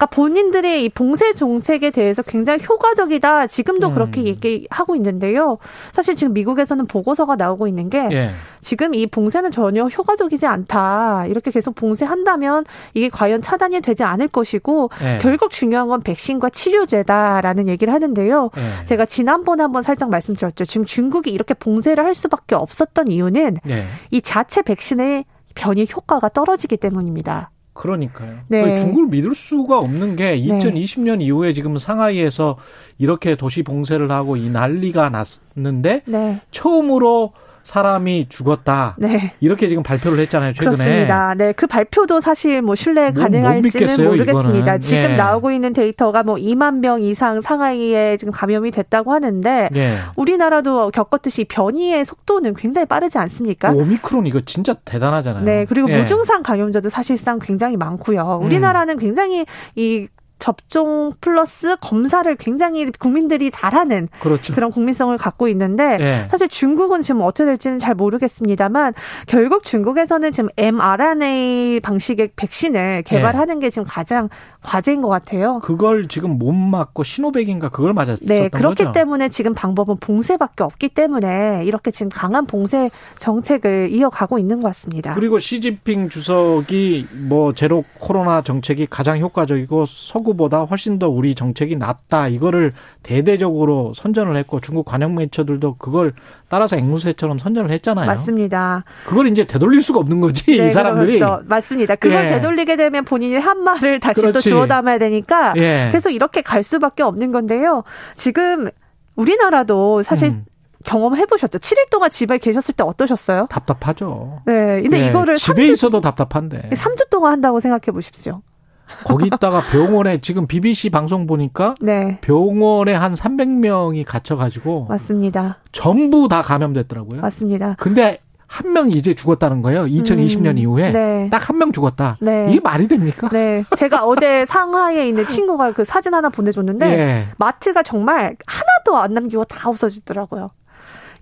그러니까 본인들의 이 봉쇄 정책에 대해서 굉장히 효과적이다. 지금도 음. 그렇게 얘기하고 있는데요. 사실 지금 미국에서는 보고서가 나오고 있는 게 예. 지금 이 봉쇄는 전혀 효과적이지 않다. 이렇게 계속 봉쇄한다면 이게 과연 차단이 되지 않을 것이고 예. 결국 중요한 건 백신과 치료제다라는 얘기를 하는데요. 예. 제가 지난번에 한번 살짝 말씀드렸죠. 지금 중국이 이렇게 봉쇄를 할 수밖에 없었던 이유는 예. 이 자체 백신의 변이 효과가 떨어지기 때문입니다. 그러니까요. 네. 중국을 믿을 수가 없는 게 2020년 네. 이후에 지금 상하이에서 이렇게 도시 봉쇄를 하고 이 난리가 났는데 네. 처음으로 사람이 죽었다. 네. 이렇게 지금 발표를 했잖아요, 최근에. 그렇습니다. 네. 그 발표도 사실 뭐 신뢰 뭐, 가능할지는 모르겠습니다. 이거는. 지금 예. 나오고 있는 데이터가 뭐 2만 명 이상 상하이에 지금 감염이 됐다고 하는데 예. 우리나라도 겪었듯이 변이의 속도는 굉장히 빠르지 않습니까? 오미크론 이거 진짜 대단하잖아요. 네. 그리고 예. 무증상 감염자도 사실상 굉장히 많고요. 우리나라는 음. 굉장히 이 접종 플러스 검사를 굉장히 국민들이 잘하는 그렇죠. 그런 국민성을 갖고 있는데 네. 사실 중국은 지금 어떻게 될지는 잘 모르겠습니다만 결국 중국에서는 지금 mRNA 방식의 백신을 개발하는 네. 게 지금 가장 과제인 것 같아요. 그걸 지금 못 맞고 신호백인가 그걸 맞았었던 네, 그렇기 거죠? 때문에 지금 방법은 봉쇄밖에 없기 때문에 이렇게 지금 강한 봉쇄 정책을 이어가고 있는 것 같습니다. 그리고 시진핑 주석이 뭐 제로 코로나 정책이 가장 효과적이고 서구 보다 훨씬 더 우리 정책이 낫다 이거를 대대적으로 선전을 했고 중국 관영 매체들도 그걸 따라서 앵무새처럼 선전을 했잖아요. 맞습니다. 그걸 이제 되돌릴 수가 없는 거지 네, 이 사람들이. 그렇죠. 맞습니다. 그걸 예. 되돌리게 되면 본인이 한 말을 다시 그렇지. 또 주워 담아야 되니까 예. 계속 이렇게 갈 수밖에 없는 건데요. 지금 우리나라도 사실 음. 경험해 보셨죠? 7일 동안 집에 계셨을 때 어떠셨어요? 답답하죠. 네. 근데 예. 이거를 집에 3주, 있어도 답답한데. 3주 동안 한다고 생각해 보십시오. 거기다가 병원에 지금 BBC 방송 보니까 네. 병원에 한 300명이 갇혀 가지고 맞습니다. 전부 다 감염됐더라고요. 맞습니다. 근데 한 명이 이제 죽었다는 거예요. 2020년 음, 이후에 네. 딱한 명 죽었다. 네. 이게 말이 됩니까? 네. 제가 어제 상하이에 있는 친구가 그 사진 하나 보내줬는데 예. 마트가 정말 하나도 안 남기고 다 없어지더라고요.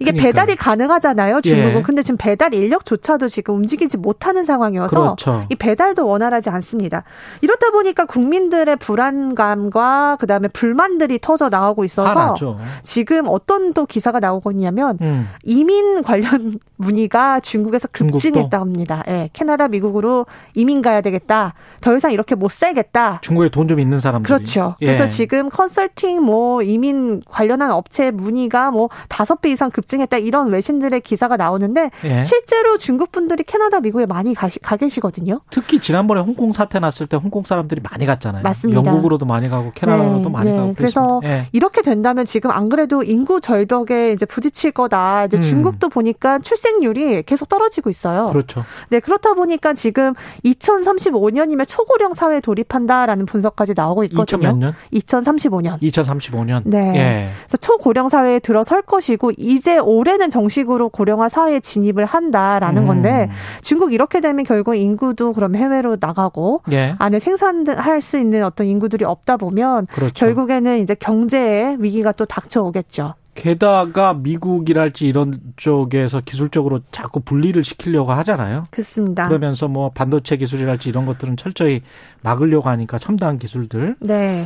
이게 그러니까. 배달이 가능하잖아요. 중국은. 예. 근데 지금 배달 인력조차도 지금 움직이지 못하는 상황이어서 그렇죠. 이 배달도 원활하지 않습니다. 이렇다 보니까 국민들의 불안감과 그다음에 불만들이 터져 나오고 있어서. 지금 어떤 또 기사가 나오고 있냐면 음. 이민 관련 문의가 중국에서 급증했다 합니다. 예. 캐나다, 미국으로 이민 가야 되겠다. 더 이상 이렇게 못 살겠다. 중국에 돈 좀 있는 사람들이. 그렇죠. 예. 그래서 지금 컨설팅 뭐 이민 관련한 업체 문의가 뭐 다섯 배 이상 급 증했다 이런 외신들의 기사가 나오는데 예. 실제로 중국 분들이 캐나다, 미국에 많이 가시, 가 계시거든요. 특히 지난번에 홍콩 사태 났을 때 홍콩 사람들이 많이 갔잖아요. 맞습니다. 영국으로도 많이 가고 캐나다로도 네. 많이 네. 가고. 그래서 예. 이렇게 된다면 지금 안 그래도 인구 절벽에 이제 부딪힐 거다. 이제 음. 중국도 보니까 출생률이 계속 떨어지고 있어요. 그렇죠. 네 그렇다 보니까 지금 2035년이면 초고령 사회에 돌입한다라는 분석까지 나오고 있거든요. 2000몇 년? 2035년. 2035년. 네. 예. 그래서 초고령 사회에 들어설 것이고 이제 올해는 정식으로 고령화 사회에 진입을 한다라는 음. 건데 중국 이렇게 되면 결국 인구도 그럼 해외로 나가고 예. 안에 생산할 수 있는 어떤 인구들이 없다 보면 그렇죠. 결국에는 이제 경제의 위기가 또 닥쳐오겠죠. 게다가 미국이랄지 이런 쪽에서 기술적으로 자꾸 분리를 시키려고 하잖아요. 그렇습니다. 그러면서 뭐 반도체 기술이랄지 이런 것들은 철저히 막으려고 하니까 첨단 기술들. 네.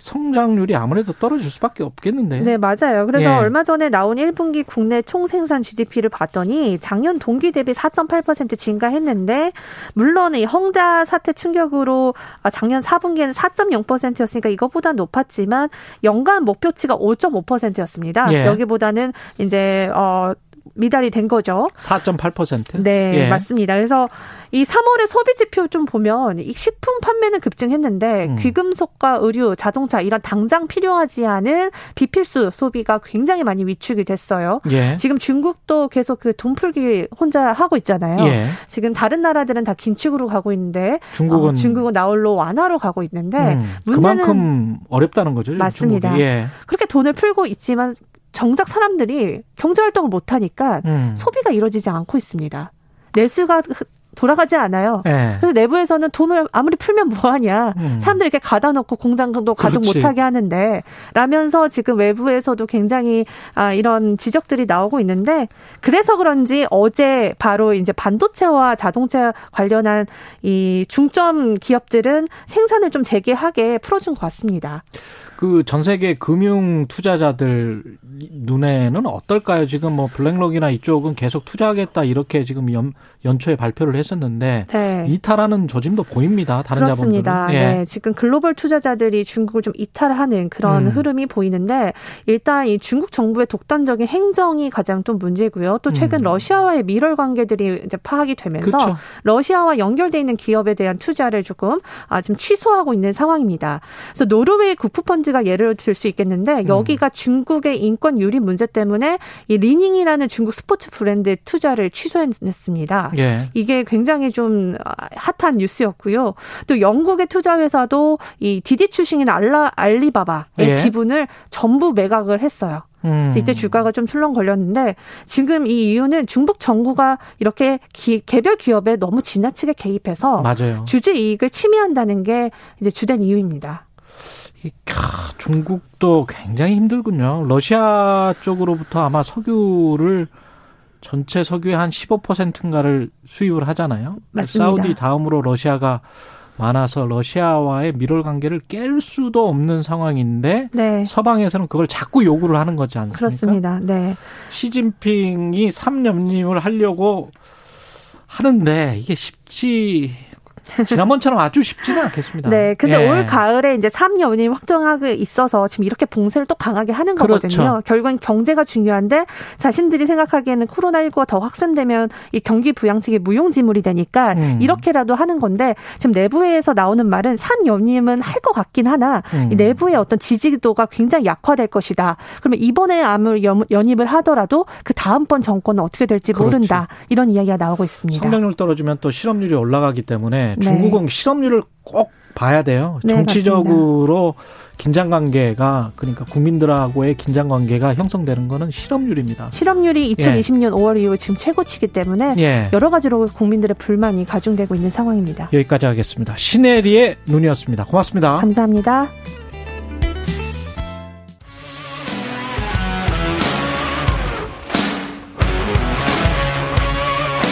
성장률이 아무래도 떨어질 수밖에 없겠는데. 네, 맞아요. 그래서 예. 얼마 전에 나온 1분기 국내 총생산 GDP를 봤더니 작년 동기 대비 4.8% 증가했는데 물론 이 헝다 사태 충격으로 작년 4분기에는 4.0%였으니까 이것보다 높았지만 연간 목표치가 5.5%였습니다. 예. 여기보다는 이제 어 미달이 된 거죠. 4.8%? 네, 예. 맞습니다. 그래서 이 3월의 소비 지표 좀 보면 이 식품 판매는 급증했는데 음. 귀금속과 의류, 자동차 이런 당장 필요하지 않은 비필수 소비가 굉장히 많이 위축이 됐어요. 예. 지금 중국도 계속 그 돈 풀기 혼자 하고 있잖아요. 예. 지금 다른 나라들은 다 긴축으로 가고 있는데 중국은 어, 중국은 나홀로 완화로 가고 있는데 음. 문제는 그만큼 어렵다는 거죠. 맞습니다. 예. 그렇게 돈을 풀고 있지만 정작 사람들이 경제 활동을 못 하니까 음. 소비가 이루어지지 않고 있습니다. 내수가 돌아가지 않아요. 네. 그래서 내부에서는 돈을 아무리 풀면 뭐하냐. 음. 사람들이 이렇게 가다 놓고 공장도 가동. 못하게 하는데 라면서 지금 외부에서도 굉장히 아, 이런 지적들이 나오고 있는데 그래서 그런지 어제 바로 이제 반도체와 자동차 관련한 이 중점 기업들은 생산을 좀 재개하게 풀어준 것 같습니다. 그 전 세계 금융 투자자들 눈에는 어떨까요? 지금 뭐 블랙록이나 이쪽은 계속 투자하겠다 이렇게 지금 연, 연초에 발표를 했었는데 네. 이탈하는 조짐도 보입니다. 다른 그렇습니다. 자본들은. 예. 네. 지금 글로벌 투자자들이 중국을 좀 이탈하는 그런 음. 흐름이 보이는데 일단 이 중국 정부의 독단적인 행정이 가장 또 문제고요. 또 최근 음. 러시아와의 밀월 관계들이 이제 파악이 되면서 그렇죠. 러시아와 연결돼 있는 기업에 대한 투자를 조금 아 지금 취소하고 있는 상황입니다. 그래서 노르웨이 국부펀드 케이스가 예를 들 수 있겠는데 음. 여기가 음. 중국의 인권 유린 문제 때문에 이 리닝이라는 중국 스포츠 브랜드 투자를 취소했습니다. 예. 이게 굉장히 좀 핫한 뉴스였고요. 또 영국의 투자 회사도 이 디디 출신인 알라 알리바바의 예. 지분을 전부 매각을 했어요. 음. 이때 주가가 좀 출렁거렸는데 지금 이 이유는 중국 정부가 이렇게 기, 개별 기업에 너무 지나치게 개입해서 맞아요. 주주 이익을 침해한다는 게 이제 주된 이유입니다. 중국도 굉장히 힘들군요. 러시아 쪽으로부터 아마 석유를 전체 석유의 한 15%인가를 수입을 하잖아요. 맞습니다. 사우디 다음으로 러시아가 많아서 러시아와의 밀월 관계를 깰 수도 없는 상황인데 네. 서방에서는 그걸 자꾸 요구를 하는 거지 않습니까? 그렇습니다. 네. 시진핑이 삼연임을 하려고 하는데 이게 쉽지 지난번처럼 아주 쉽지는 않겠습니다. 네. 근데 예. 올 가을에 이제 3년이 확정하고 있어서 지금 이렇게 봉쇄를 또 강하게 하는 거거든요. 그렇죠. 결국엔 경제가 중요한데 자신들이 생각하기에는 코로나19가 더 확산되면 이 경기 부양책이 무용지물이 되니까 음. 이렇게라도 하는 건데 지금 내부에서 나오는 말은 산 연임은 할 것 같긴 하나 음. 이 내부의 어떤 지지도가 굉장히 약화될 것이다. 그러면 이번에 암을 연입을 하더라도 그 다음번 정권은 어떻게 될지 그렇죠. 모른다. 이런 이야기가 나오고 있습니다. 성장률 떨어지면 또 실업률이 올라가기 때문에 네. 중국은 실업률을 꼭 봐야 돼요. 네, 정치적으로 맞습니다. 긴장 관계가 그러니까 국민들하고의 긴장 관계가 형성되는 거는 실업률입니다. 실업률이 2020년 예. 5월 이후 지금 최고치기 때문에 예. 여러 가지로 국민들의 불만이 가중되고 있는 상황입니다. 여기까지 하겠습니다. 시네리의 눈이었습니다. 고맙습니다. 감사합니다.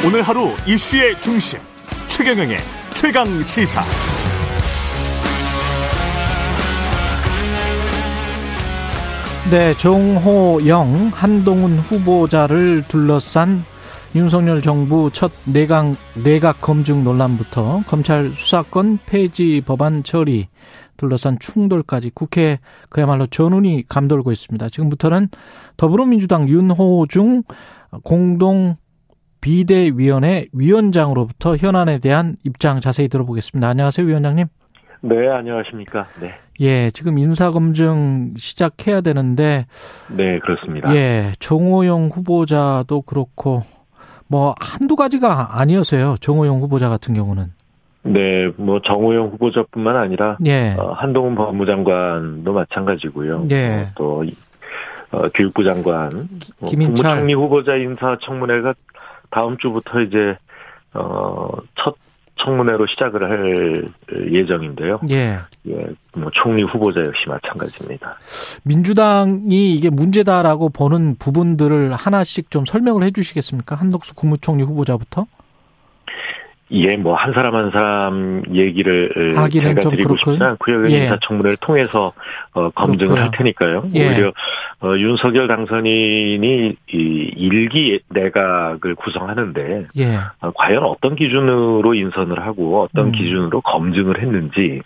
오늘 하루 이슈의 중심 최경영의 최강 시사. 네, 종호영 한동훈 후보자를 둘러싼 윤석열 정부 첫 내각, 내각 검증 논란부터 검찰 수사권 폐지 법안 처리 둘러싼 충돌까지 국회 그야말로 전운이 감돌고 있습니다. 지금부터는 더불어민주당 윤호중 공동 비대위원회 위원장으로부터 현안에 대한 입장 자세히 들어보겠습니다. 안녕하세요, 위원장님. 네, 안녕하십니까. 네. 예, 지금 인사검증 시작해야 되는데. 네, 그렇습니다. 예, 정호영 후보자도 그렇고, 뭐, 한두 가지가 아니어서요. 정호영 후보자 같은 경우는. 네, 뭐, 정호영 후보자뿐만 아니라. 예. 어, 한동훈 법무장관도 마찬가지고요. 예. 또, 어, 교육부 장관. 뭐 김인철. 국무총리 후보자 인사청문회가 다음 주부터 이제, 어, 첫 청문회로 시작을 할 예정인데요. 예. 예, 뭐 총리 후보자 역시 마찬가지입니다. 민주당이 이게 문제다라고 보는 부분들을 하나씩 좀 설명을 해 주시겠습니까? 한덕수 국무총리 후보자부터? 예, 뭐 한 사람 한 사람 얘기를 제가 드리고 싶지 않고요. 예. 인사청문회를 통해서 어, 검증을 그렇고요. 할 테니까요. 예. 오히려 어, 윤석열 당선인이 이 일기 내각을 구성하는데 예. 어, 과연 어떤 기준으로 인선을 하고 어떤 음. 기준으로 검증을 했는지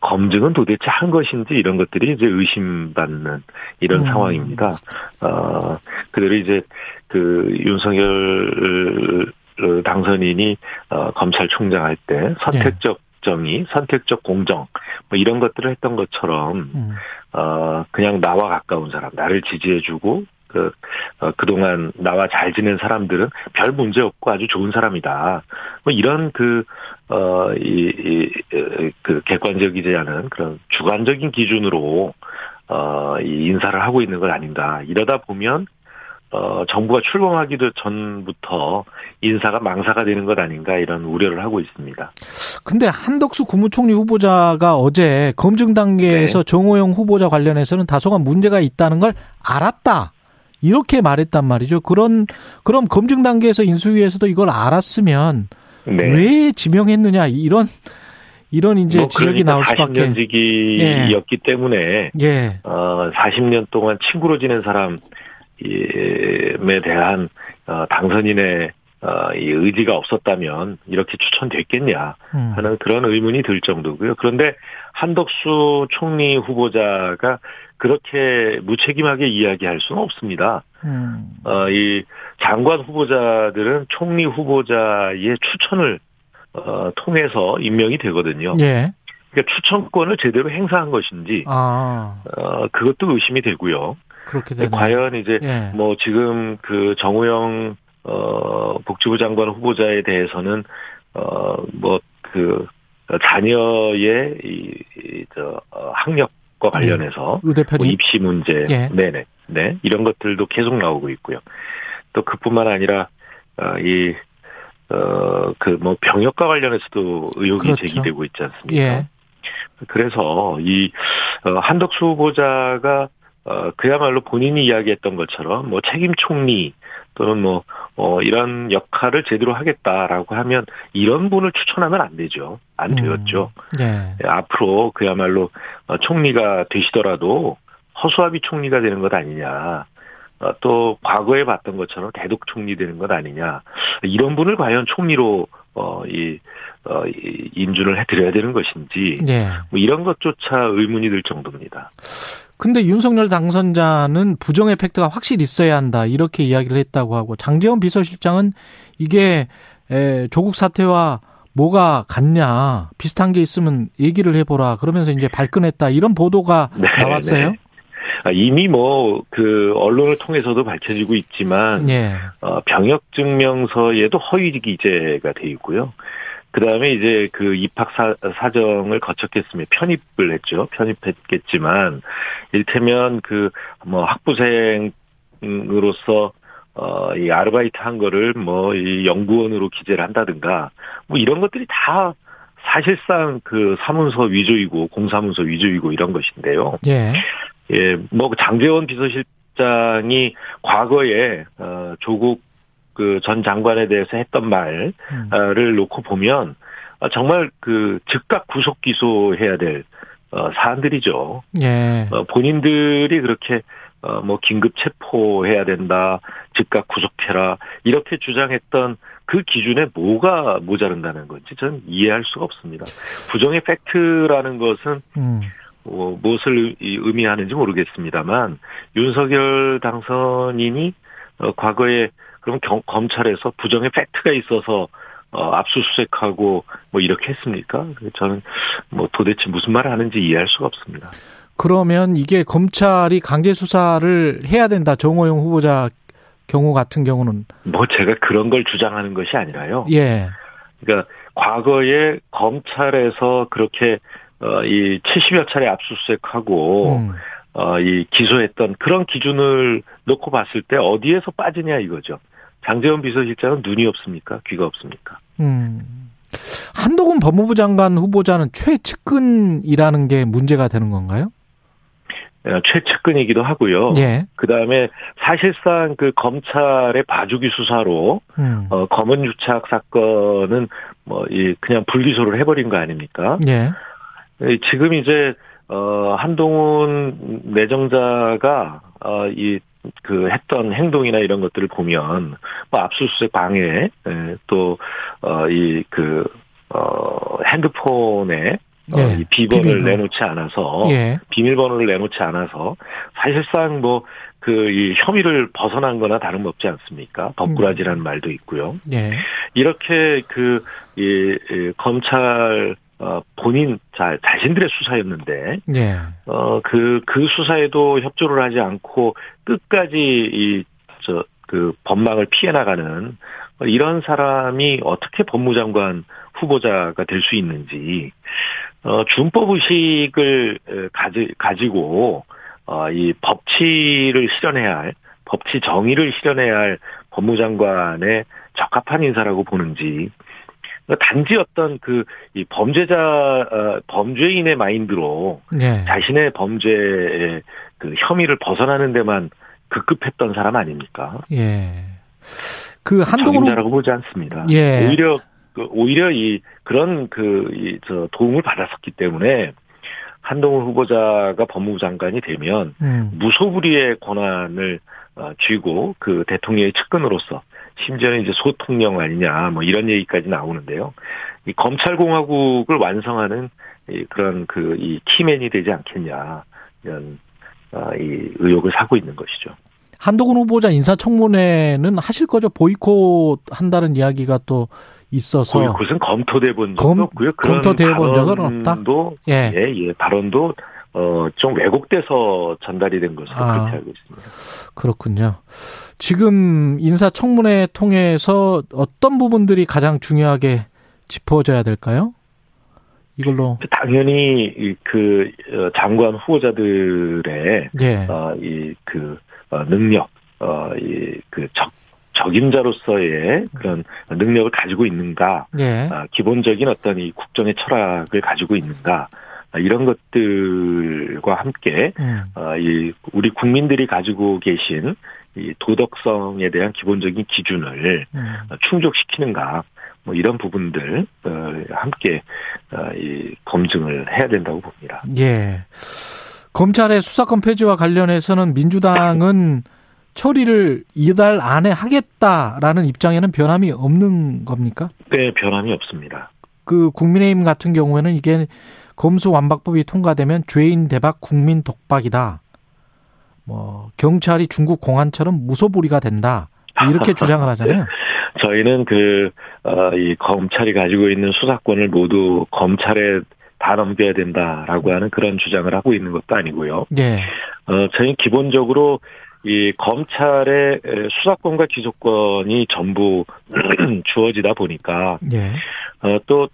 검증은 도대체 한 것인지 이런 것들이 이제 의심받는 이런 음. 상황입니다. 어, 그대로 이제 그 윤석열 그 당선인이 어, 검찰총장 할 때 선택적 정의, 선택적 공정 뭐 이런 것들을 했던 것처럼 음. 어 그냥 나와 가까운 사람, 나를 지지해주고 그 어, 그동안 나와 잘 지낸 사람들은 별 문제 없고 아주 좋은 사람이다. 뭐 이런 그 어이그 객관적이지 않은 그런 주관적인 기준으로 어 이 인사를 하고 있는 건 아닌가. 이러다 보면 어, 정부가 출범하기도 전부터 인사가 망사가 되는 것 아닌가 이런 우려를 하고 있습니다. 근데 한덕수 국무총리 후보자가 어제 검증 단계에서 네. 정호영 후보자 관련해서는 다소간 문제가 있다는 걸 알았다. 이렇게 말했단 말이죠. 그런 그럼 검증 단계에서 인수위에서도 이걸 알았으면 네. 왜 지명했느냐 이런 이런 이제 뭐 지적이 나올 수밖에. 40년 지기였기 예. 때문에 예. 어 40년 동안 친구로 지낸 사람 에 대한 어, 당선인의 어, 이 의지가 없었다면 이렇게 추천됐겠냐 음. 하는 그런 의문이 들 정도고요. 그런데 한덕수 총리 후보자가 그렇게 무책임하게 이야기할 수는 없습니다. 음. 어, 이 장관 후보자들은 총리 후보자의 추천을 어, 통해서 임명이 되거든요. 예. 그러니까 추천권을 제대로 행사한 것인지 아. 어, 그것도 의심이 되고요. 그렇게 되네 과연 이제 예. 뭐 지금 그 정우영 어 복지부 장관 후보자에 대해서는 어뭐그 자녀의 이저 어, 학력과 관련해서 예. 뭐 입시 문제 예. 네네 네 이런 것들도 계속 나오고 있고요. 또 그뿐만 아니라 어, 이 어, 그, 뭐, 병역과 관련해서도 의혹이 그렇죠. 제기되고 있지 않습니까? 예. 그래서 이, 어, 한덕수 후보자가 어, 그야말로 본인이 이야기했던 것처럼 뭐 책임 총리 또는 뭐, 어, 이런 역할을 제대로 하겠다라고 하면 이런 분을 추천하면 안 되죠. 안 음. 되었죠. 음, 네. 앞으로 그야말로 어, 총리가 되시더라도 허수아비 총리가 되는 것 아니냐. 어, 또 과거에 봤던 것처럼 대독 총리 되는 것 아니냐. 이런 분을 과연 총리로 어, 이, 어, 이 인준을 해드려야 되는 것인지, 네. 뭐 이런 것조차 의문이 들 정도입니다. 근데 윤석열 당선자는 부정 에펙트가 확실히 있어야 한다 이렇게 이야기를 했다고 하고 장재원 비서실장은 이게 조국 사태와 뭐가 같냐 비슷한 게 있으면 얘기를 해보라 그러면서 이제 발끈했다 이런 보도가 네, 나왔어요. 네. 아, 이미 뭐 그 언론을 통해서도 밝혀지고 있지만 네. 어, 병역 증명서에도 허위 기재가 돼 있고요. 그 다음에 이제 그 입학 사, 사정을 거쳤겠으며 편입을 했죠. 편입했겠지만, 일테면 그, 뭐, 학부생으로서, 어, 이 아르바이트 한 거를 뭐, 이 연구원으로 기재를 한다든가, 뭐 이런 것들이 다 사실상 그 사문서 위조이고, 공사문서 위조이고 이런 것인데요. 예. 예, 뭐, 장재원 비서실 장이 과거에, 어, 조국 그 전 장관에 대해서 했던 말을 음. 놓고 보면 아, 정말 그 즉각 구속 기소해야 될 어, 사안들이죠. 예. 어, 본인들이 그렇게 어, 뭐 긴급 체포해야 된다, 즉각 구속해라 이렇게 주장했던 그 기준에 뭐가 모자른다는 건지 저는 이해할 수가 없습니다. 부정의 팩트라는 것은 음. 어, 무엇을 의미하는지 모르겠습니다만 윤석열 당선인이 어, 과거에 그럼 경, 검찰에서 부정의 팩트가 있어서 어, 압수수색하고 뭐 이렇게 했습니까? 저는 뭐 도대체 무슨 말을 하는지 이해할 수가 없습니다. 그러면 이게 검찰이 강제 수사를 해야 된다. 정호영 후보자 경우 같은 경우는 뭐 제가 그런 걸 주장하는 것이 아니라요. 예. 그러니까 과거에 검찰에서 그렇게 어, 이 70여 차례 압수수색하고 음. 어, 이 기소했던 그런 기준을 놓고 봤을 때 어디에서 빠지냐 이거죠. 장재원 비서실장은 눈이 없습니까? 귀가 없습니까? 음. 한동훈 법무부 장관 후보자는 최측근이라는 게 문제가 되는 건가요? 어, 최측근이기도 하고요. 예. 그 다음에 사실상 그 검찰의 봐주기 수사로 음. 어, 검은 유착 사건은 뭐 이 그냥 불기소를 해버린 거 아닙니까? 예. 지금 이제 어 한동훈 내정자가 어이 그 했던 행동이나 이런 것들을 보면 뭐 압수수색 방해 또어이그 어, 핸드폰에 예, 어, 이 비번을 비밀번호. 내놓지 않아서 예. 비밀번호를 내놓지 않아서 사실상 뭐 그 이 혐의를 벗어난 거나 다름없지 않습니까? 법꾸라지라는 음. 말도 있고요. 예. 이렇게 그 이, 이 검찰 어, 본인 자, 자신들의 수사였는데, 예. 어, 그, 그 수사에도 협조를 하지 않고 끝까지 이, 저, 그 법망을 피해 나가는 이런 사람이 어떻게 법무장관 후보자가 될 수 있는지, 어, 준법 의식을 가지, 가지고, 어, 이 법치를 실현해야 할, 법치 정의를 실현해야 할 법무장관의 적합한 인사라고 보는지, 단지 어떤 그 이 범죄자 어, 범죄인의 마인드로 네. 자신의 범죄의 그 혐의를 벗어나는 데만 급급했던 사람 아닙니까? 예. 그 한동훈 자라고 보지 않습니다. 예. 오히려 그 오히려 이 그런 그이저 도움을 받았었기 때문에 한동훈 후보자가 법무부 장관이 되면 음. 무소불위의 권한을 어, 쥐고 그 대통령의 측근으로서 심지어는 이제 소통령 아니냐 뭐 이런 얘기까지 나오는데요. 이 검찰공화국을 완성하는 이 그런 그 이 키맨이 되지 않겠냐 이런 아, 이 의혹을 사고 있는 것이죠. 한동훈 후보자 인사청문회는 하실 거죠? 보이콧 한다는 이야기가 또 있어서 보이콧은 검토돼 본 적도 검, 없고요. 검토돼 본 적은 없다. 예, 예, 예 발언도 어, 좀 왜곡돼서 전달이 된 것으로 아, 그렇게 알고 있습니다. 그렇군요. 지금 인사청문회 통해서 어떤 부분들이 가장 중요하게 짚어져야 될까요? 이걸로 당연히 그 어, 장관 후보자들의 예. 어, 이그 어, 능력, 어 이그 적 적임자로서의 그런 능력을 가지고 있는가, 예. 아, 기본적인 어떤 이 국정의 철학을 가지고 있는가, 아, 이런 것들과 함께 음. 어, 이 우리 국민들이 가지고 계신 이 도덕성에 대한 기본적인 기준을 음. 충족시키는가 뭐 이런 부분들 어, 함께 어, 이 검증을 해야 된다고 봅니다. 예. 검찰의 수사권 폐지와 관련해서는 민주당은 처리를 이달 안에 하겠다라는 입장에는 변함이 없는 겁니까? 네, 변함이 없습니다. 그 국민의힘 같은 경우에는 이게 검수완박법이 통과되면 죄인 대박 국민 독박이다. 뭐 경찰이 중국 공안처럼 무소불위가 된다. 이렇게 주장을 하잖아요. 저희는 그, 어, 이 검찰이 가지고 있는 수사권을 모두 검찰에 다 넘겨야 된다라고 하는 그런 주장을 하고 있는 것도 아니고요. 예. 어, 저희 기본적으로 이 검찰의 수사권과 기소권이 전부 주어지다 보니까 예. 어, 또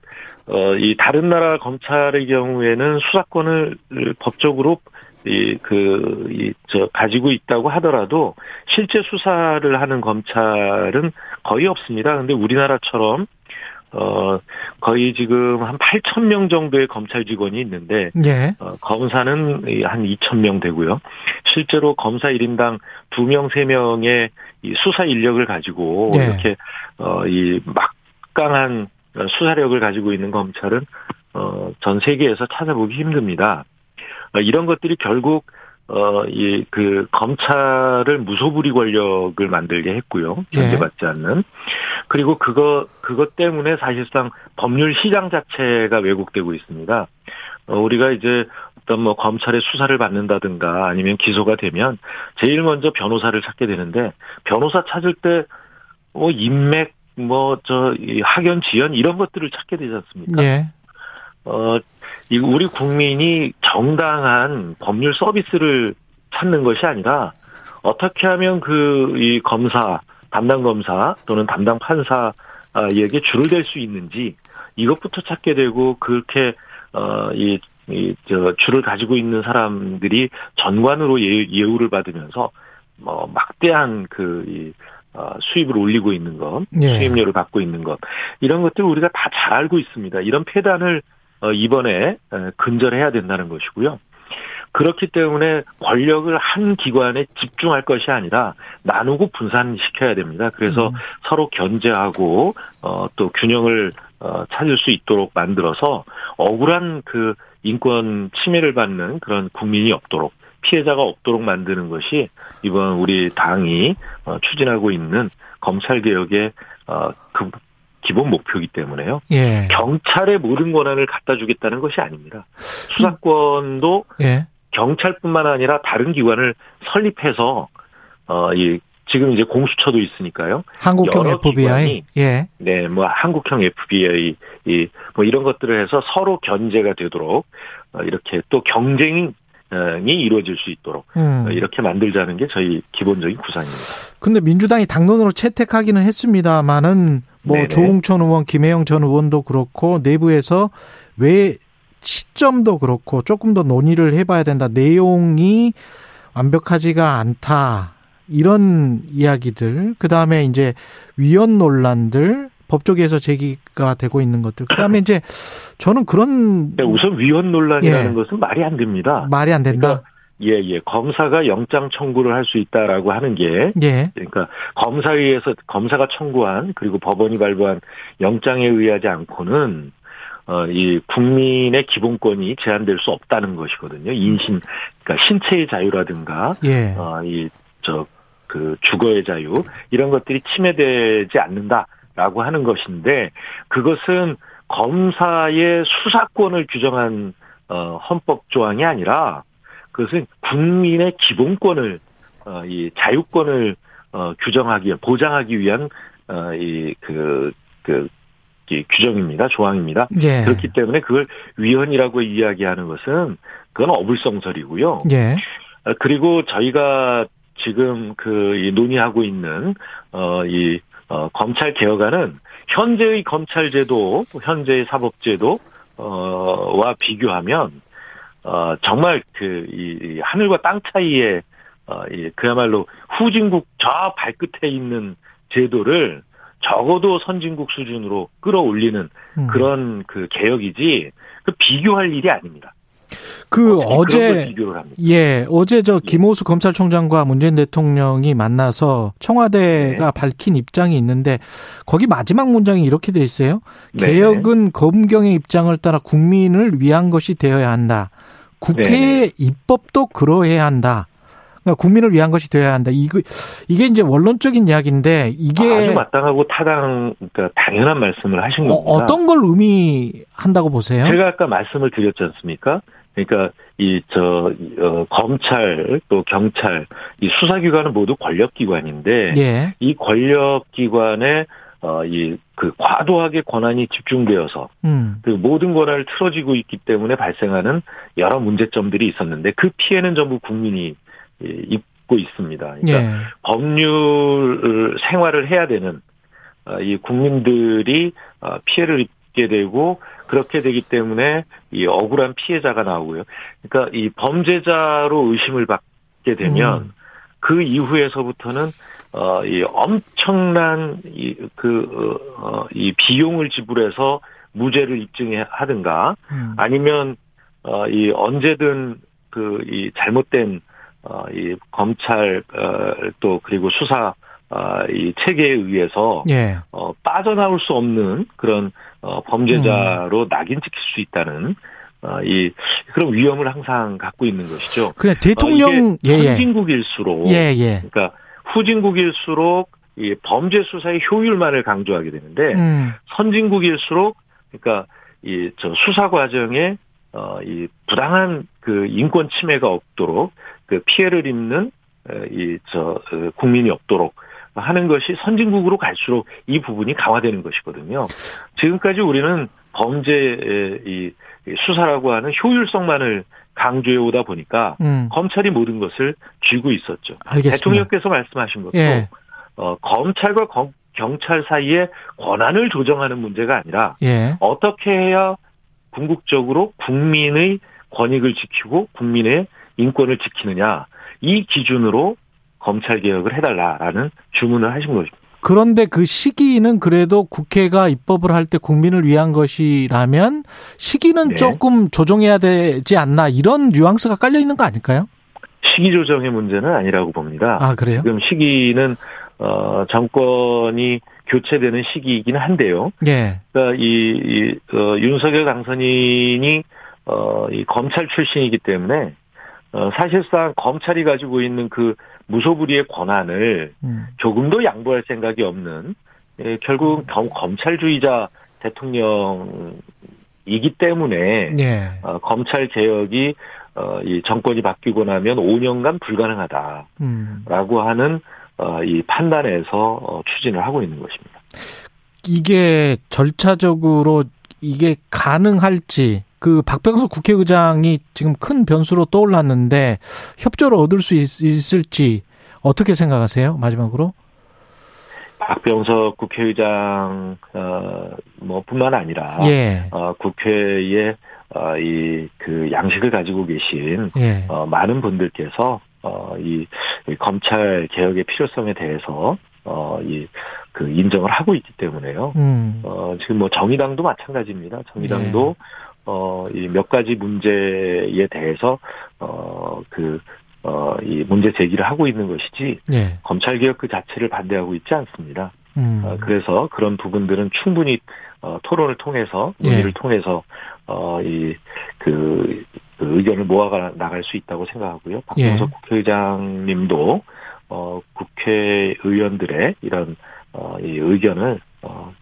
어, 이 다른 나라 검찰의 경우에는 수사권을 법적으로 이, 그, 이, 저, 가지고 있다고 하더라도 실제 수사를 하는 검찰은 거의 없습니다. 근데 우리나라처럼 어, 거의 지금 한 8천 명 정도의 검찰 직원이 있는데, 예. 어, 검사는 한 2천 명 되고요. 실제로 검사 1인당 2명, 3명의 이 수사 인력을 가지고 예. 이렇게, 어, 이 막강한 수사력을 가지고 있는 검찰은, 어, 전 세계에서 찾아보기 힘듭니다. 어, 이런 것들이 결국 어, 이, 그, 검찰을 무소불위 권력을 만들게 했고요. 견제받지 예. 않는. 그리고 그거, 그것 때문에 사실상 법률 시장 자체가 왜곡되고 있습니다. 어, 우리가 이제 어떤 뭐 검찰의 수사를 받는다든가 아니면 기소가 되면 제일 먼저 변호사를 찾게 되는데 변호사 찾을 때, 뭐, 인맥, 뭐, 저, 학연, 지연 이런 것들을 찾게 되지 않습니까? 예. 어, 이 우리 국민이 정당한 법률 서비스를 찾는 것이 아니라 어떻게 하면 그 이 검사, 담당 검사 또는 담당 판사에게 줄을 댈 수 있는지 이것부터 찾게 되고 그렇게 어이 이, 저, 줄을 가지고 있는 사람들이 전관으로 예, 예우를 받으면서, 뭐, 막대한 그, 이, 어, 수입을 올리고 있는 것, 예. 수입료를 받고 있는 것, 이런 것들 우리가 다 잘 알고 있습니다. 이런 폐단을 어, 이번에 근절해야 된다는 것이고요. 그렇기 때문에 권력을 한 기관에 집중할 것이 아니라 나누고 분산시켜야 됩니다. 그래서 음. 서로 견제하고 어, 또 균형을 어, 찾을 수 있도록 만들어서 억울한 그 인권 침해를 받는 그런 국민이 없도록 피해자가 없도록 만드는 것이 이번 우리 당이 어, 추진하고 있는 검찰 개혁의 어, 그 기본 목표이기 때문에요. 예. 경찰의 모든 권한을 갖다 주겠다는 것이 아닙니다. 수사권도 예. 경찰뿐만 아니라 다른 기관을 설립해서 어이 지금 이제 공수처도 있으니까요. 한국형 FBI, 예, 네, 뭐 한국형 FBI, 이 뭐 이런 것들을 해서 서로 견제가 되도록 어, 이렇게 또 경쟁이 이루어질 수 있도록 음. 이렇게 만들자는 게 저희 기본적인 구상입니다. 근데 민주당이 당론으로 채택하기는 했습니다만은 뭐 네네. 조홍천 의원, 김혜영 전 의원도 그렇고 내부에서 왜 시점도 그렇고 조금 더 논의를 해봐야 된다. 내용이 완벽하지가 않다. 이런 이야기들. 그 다음에 이제 위헌 논란들. 법조계에서 제기가 되고 있는 것들. 그 다음에 이제 저는 그런. 네, 우선 위헌 논란이라는 예. 것은 말이 안 됩니다. 말이 안 된다. 그러니까 예, 예. 검사가 영장 청구를 할 수 있다라고 하는 게. 예. 그러니까 검사위에서 검사가 청구한 그리고 법원이 발부한 영장에 의하지 않고는 어, 이 국민의 기본권이 제한될 수 없다는 것이거든요. 인신, 그러니까 신체의 자유라든가. 예. 어, 이, 저, 그 주거의 자유. 이런 것들이 침해되지 않는다 라고 하는 것인데 그것은 검사의 수사권을 규정한 어, 헌법 조항이 아니라 그것은 국민의 기본권을 어, 이 자유권을 어, 규정하기 보장하기 위한 어, 이그 그, 이 규정입니다 조항입니다. 예. 그렇기 때문에 그걸 위헌이라고 이야기하는 것은 그건 어불성설이고요. 예. 어, 그리고 저희가 지금 그 논의하고 있는 어이 어, 검찰 개혁안은 현재의 검찰 제도, 현재의 사법제도 어 와 비교하면 어, 정말 그, 이, 하늘과 땅 차이에, 어, 이, 그야말로 후진국 저 발끝에 있는 제도를 적어도 선진국 수준으로 끌어올리는 음. 그런 그 개혁이지, 그 비교할 일이 아닙니다. 그 어제 예 어제 저 예. 김호수 예. 검찰총장과 문재인 대통령이 만나서 청와대가 네. 밝힌 입장이 있는데 거기 마지막 문장이 이렇게 돼 있어요. 네. 개혁은 검경의 입장을 따라 국민을 위한 것이 되어야 한다. 국회의 네. 입법도 그러해야 한다. 그러니까 국민을 위한 것이 되어야 한다. 이거 이게 이제 원론적인 이야기인데 이게 아주 마땅하고 타당 그러니까 당연한 말씀을 하신 겁니다. 어, 떤 걸 의미한다고 보세요? 제가 아까 말씀을 드렸지 않습니까? 그러니까 이저 어, 검찰 또 경찰 이 수사기관은 모두 권력기관인데 예. 이 권력기관의 어, 이, 그, 과도하게 권한이 집중되어서, 음. 그 모든 권한을 틀어지고 있기 때문에 발생하는 여러 문제점들이 있었는데, 그 피해는 전부 국민이 입고 있습니다. 그러니까 예. 법률 생활을 해야 되는, 어, 이 국민들이 어, 피해를 입게 되고, 그렇게 되기 때문에 이 억울한 피해자가 나오고요. 그러니까 이 범죄자로 의심을 받게 되면, 음. 그 이후에서부터는 어, 이 엄청난 이, 그, 어, 이 비용을 지불해서 무죄를 입증하든가 음. 아니면 어, 이 언제든 그 이 잘못된 어, 이 검찰 어, 또 그리고 수사 어, 이 체계에 의해서 예. 어, 빠져나올 수 없는 그런 어, 범죄자로 음. 낙인 찍힐 수 있다는 어, 이 그런 위험을 항상 갖고 있는 것이죠. 그래 대통령 어, 예, 선진국일수록 예, 예. 그러니까 후진국일수록 이 범죄 수사의 효율만을 강조하게 되는데 음. 선진국일수록 그러니까 이 저 수사 과정에 어 이 부당한 그 인권 침해가 없도록 그 피해를 입는 이저 어, 국민이 없도록 하는 것이 선진국으로 갈수록 이 부분이 강화되는 것이거든요. 지금까지 우리는 범죄의 이 수사라고 하는 효율성만을 강조해 오다 보니까 음. 검찰이 모든 것을 쥐고 있었죠. 알겠습니다. 대통령께서 말씀하신 것도 예. 어, 검찰과 검, 경찰 사이에 권한을 조정하는 문제가 아니라 예. 어떻게 해야 궁극적으로 국민의 권익을 지키고 국민의 인권을 지키느냐 이 기준으로 검찰 개혁을 해달라라는 주문을 하신 것입니다. 그런데 그 시기는 그래도 국회가 입법을 할 때 국민을 위한 것이라면 시기는 네. 조금 조정해야 되지 않나 이런 뉘앙스가 깔려 있는 거 아닐까요? 시기 조정의 문제는 아니라고 봅니다. 아 그래요? 지금 시기는 어 정권이 교체되는 시기이긴 한데요. 예. 그러니까 이, 이 어, 윤석열 당선인이 어, 이 검찰 출신이기 때문에 어, 사실상 검찰이 가지고 있는 그 무소불위의 권한을 음. 조금도 양보할 생각이 없는 예, 결국 음. 검찰주의자 대통령이기 때문에 예. 어, 검찰 개혁이 어, 이 정권이 바뀌고 나면 5년간 불가능하다라고 음. 하는 어, 이 판단에서 어, 추진을 하고 있는 것입니다. 이게 절차적으로 이게 가능할지 그 박병석 국회의장이 지금 큰 변수로 떠올랐는데 협조를 얻을 수 있, 을지 어떻게 생각하세요? 마지막으로. 박병석 국회의장 어뭐 뿐만 아니라 예. 어 국회에 어 이 그 양식을 가지고 계신 예. 어 많은 분들께서 어이 검찰 개혁의 필요성에 대해서 어이 그 인정을 하고 있기 때문에요. 음. 어 지금 뭐 정의당도 마찬가지입니다. 정의당도 예. 어, 이 몇 가지 문제에 대해서, 어, 그, 어, 이 문제 제기를 하고 있는 것이지, 네. 검찰개혁 그 자체를 반대하고 있지 않습니다. 음. 어, 그래서 그런 부분들은 충분히, 어, 토론을 통해서, 논의를 네. 통해서, 어, 이, 그, 그 의견을 모아가 나갈 수 있다고 생각하고요. 박병석 예. 국회의장님도, 어, 국회의원들의 이런, 어, 이 의견을, 어, 어,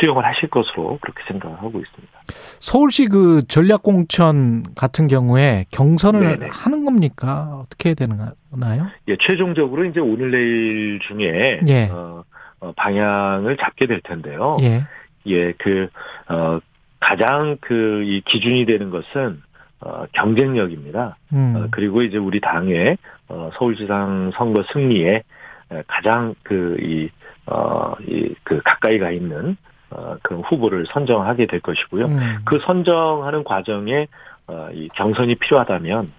수용을 하실 것으로 그렇게 생각하고 있습니다. 서울시 그 전략공천 같은 경우에 경선을 네네. 하는 겁니까? 어떻게 되나요? 예, 최종적으로 이제 오늘 내일 중에 예. 어, 어, 방향을 잡게 될 텐데요. 예, 예, 그 어, 가장 그 이 기준이 되는 것은 어, 경쟁력입니다. 음. 어, 그리고 이제 우리 당의 어, 서울시장 선거 승리에 가장 그 이 어, 이, 그, 가까이 가 있는, 어, 그런 후보를 선정하게 될 것이고요. 음. 그 선정하는 과정에, 어, 이 경선이 필요하다면,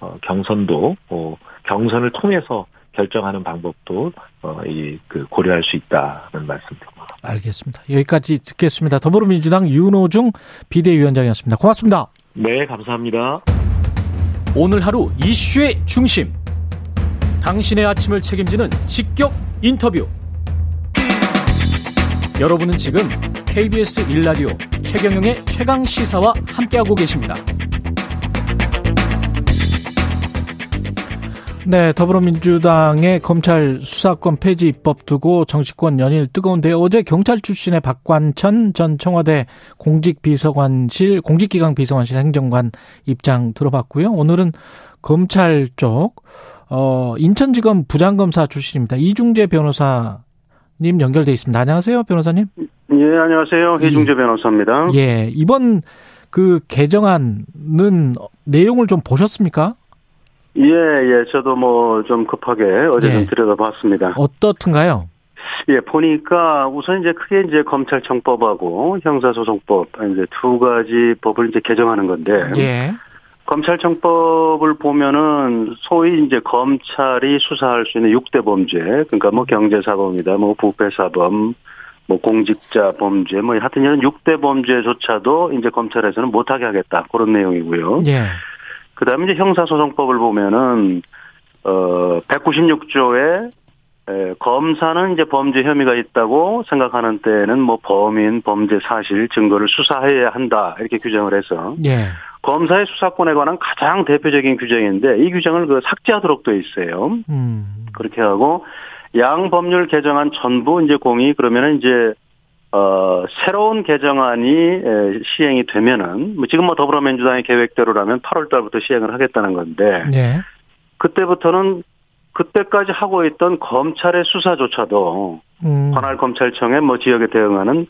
어, 경선도, 어, 경선을 통해서 결정하는 방법도, 어, 이, 그, 고려할 수 있다는 말씀입니다. 알겠습니다. 여기까지 듣겠습니다. 더불어민주당 윤호중 비대위원장이었습니다. 고맙습니다. 네, 감사합니다. 오늘 하루 이슈의 중심. 당신의 아침을 책임지는 직격 인터뷰. 여러분은 지금 KBS 일라디오 최경영의 최강 시사와 함께하고 계십니다. 네, 더불어민주당의 검찰 수사권 폐지 입법 두고 정치권 연일 뜨거운데 어제 경찰 출신의 박관천 전 청와대 공직비서관실 공직기강 비서관실 행정관 입장 들어봤고요. 오늘은 검찰 쪽 어, 인천지검 부장검사 출신입니다. 이중재 변호사 님 연결돼 있습니다. 안녕하세요, 변호사님. 예, 안녕하세요. 해중재 변호사입니다. 예, 이번 그 개정안은 내용을 좀 보셨습니까? 예, 예, 저도 뭐 좀 급하게 어제 예. 좀 들여다봤습니다. 어떻든가요? 예, 보니까 우선 이제 크게 이제 검찰청법하고 형사소송법 이제 두 가지 법을 이제 개정하는 건데. 예. 검찰청법을 보면은 소위 이제 검찰이 수사할 수 있는 6대 범죄, 그러니까 뭐 경제사범이다, 뭐 부패사범, 뭐 공직자 범죄, 뭐 하여튼 이런 6대 범죄조차도 이제 검찰에서는 못하게 하겠다. 그런 내용이고요. 예. 그 다음에 이제 형사소송법을 보면은, 어, 196조에 에, 검사는 이제 범죄 혐의가 있다고 생각하는 때는 뭐 범인, 범죄 사실, 증거를 수사해야 한다. 이렇게 규정을 해서. 예. 검사의 수사권에 관한 가장 대표적인 규정인데 이 규정을 그 삭제하도록 돼 있어요. 음. 그렇게 하고 양 법률 개정안 전부 이제 공이 그러면은 이제 어 새로운 개정안이 시행이 되면은 뭐 지금 뭐 더불어민주당의 계획대로라면 8월 달부터 시행을 하겠다는 건데 네. 그때부터는 그때까지 하고 있던 검찰의 수사조차도 음. 관할 검찰청의 뭐 지역에 대응하는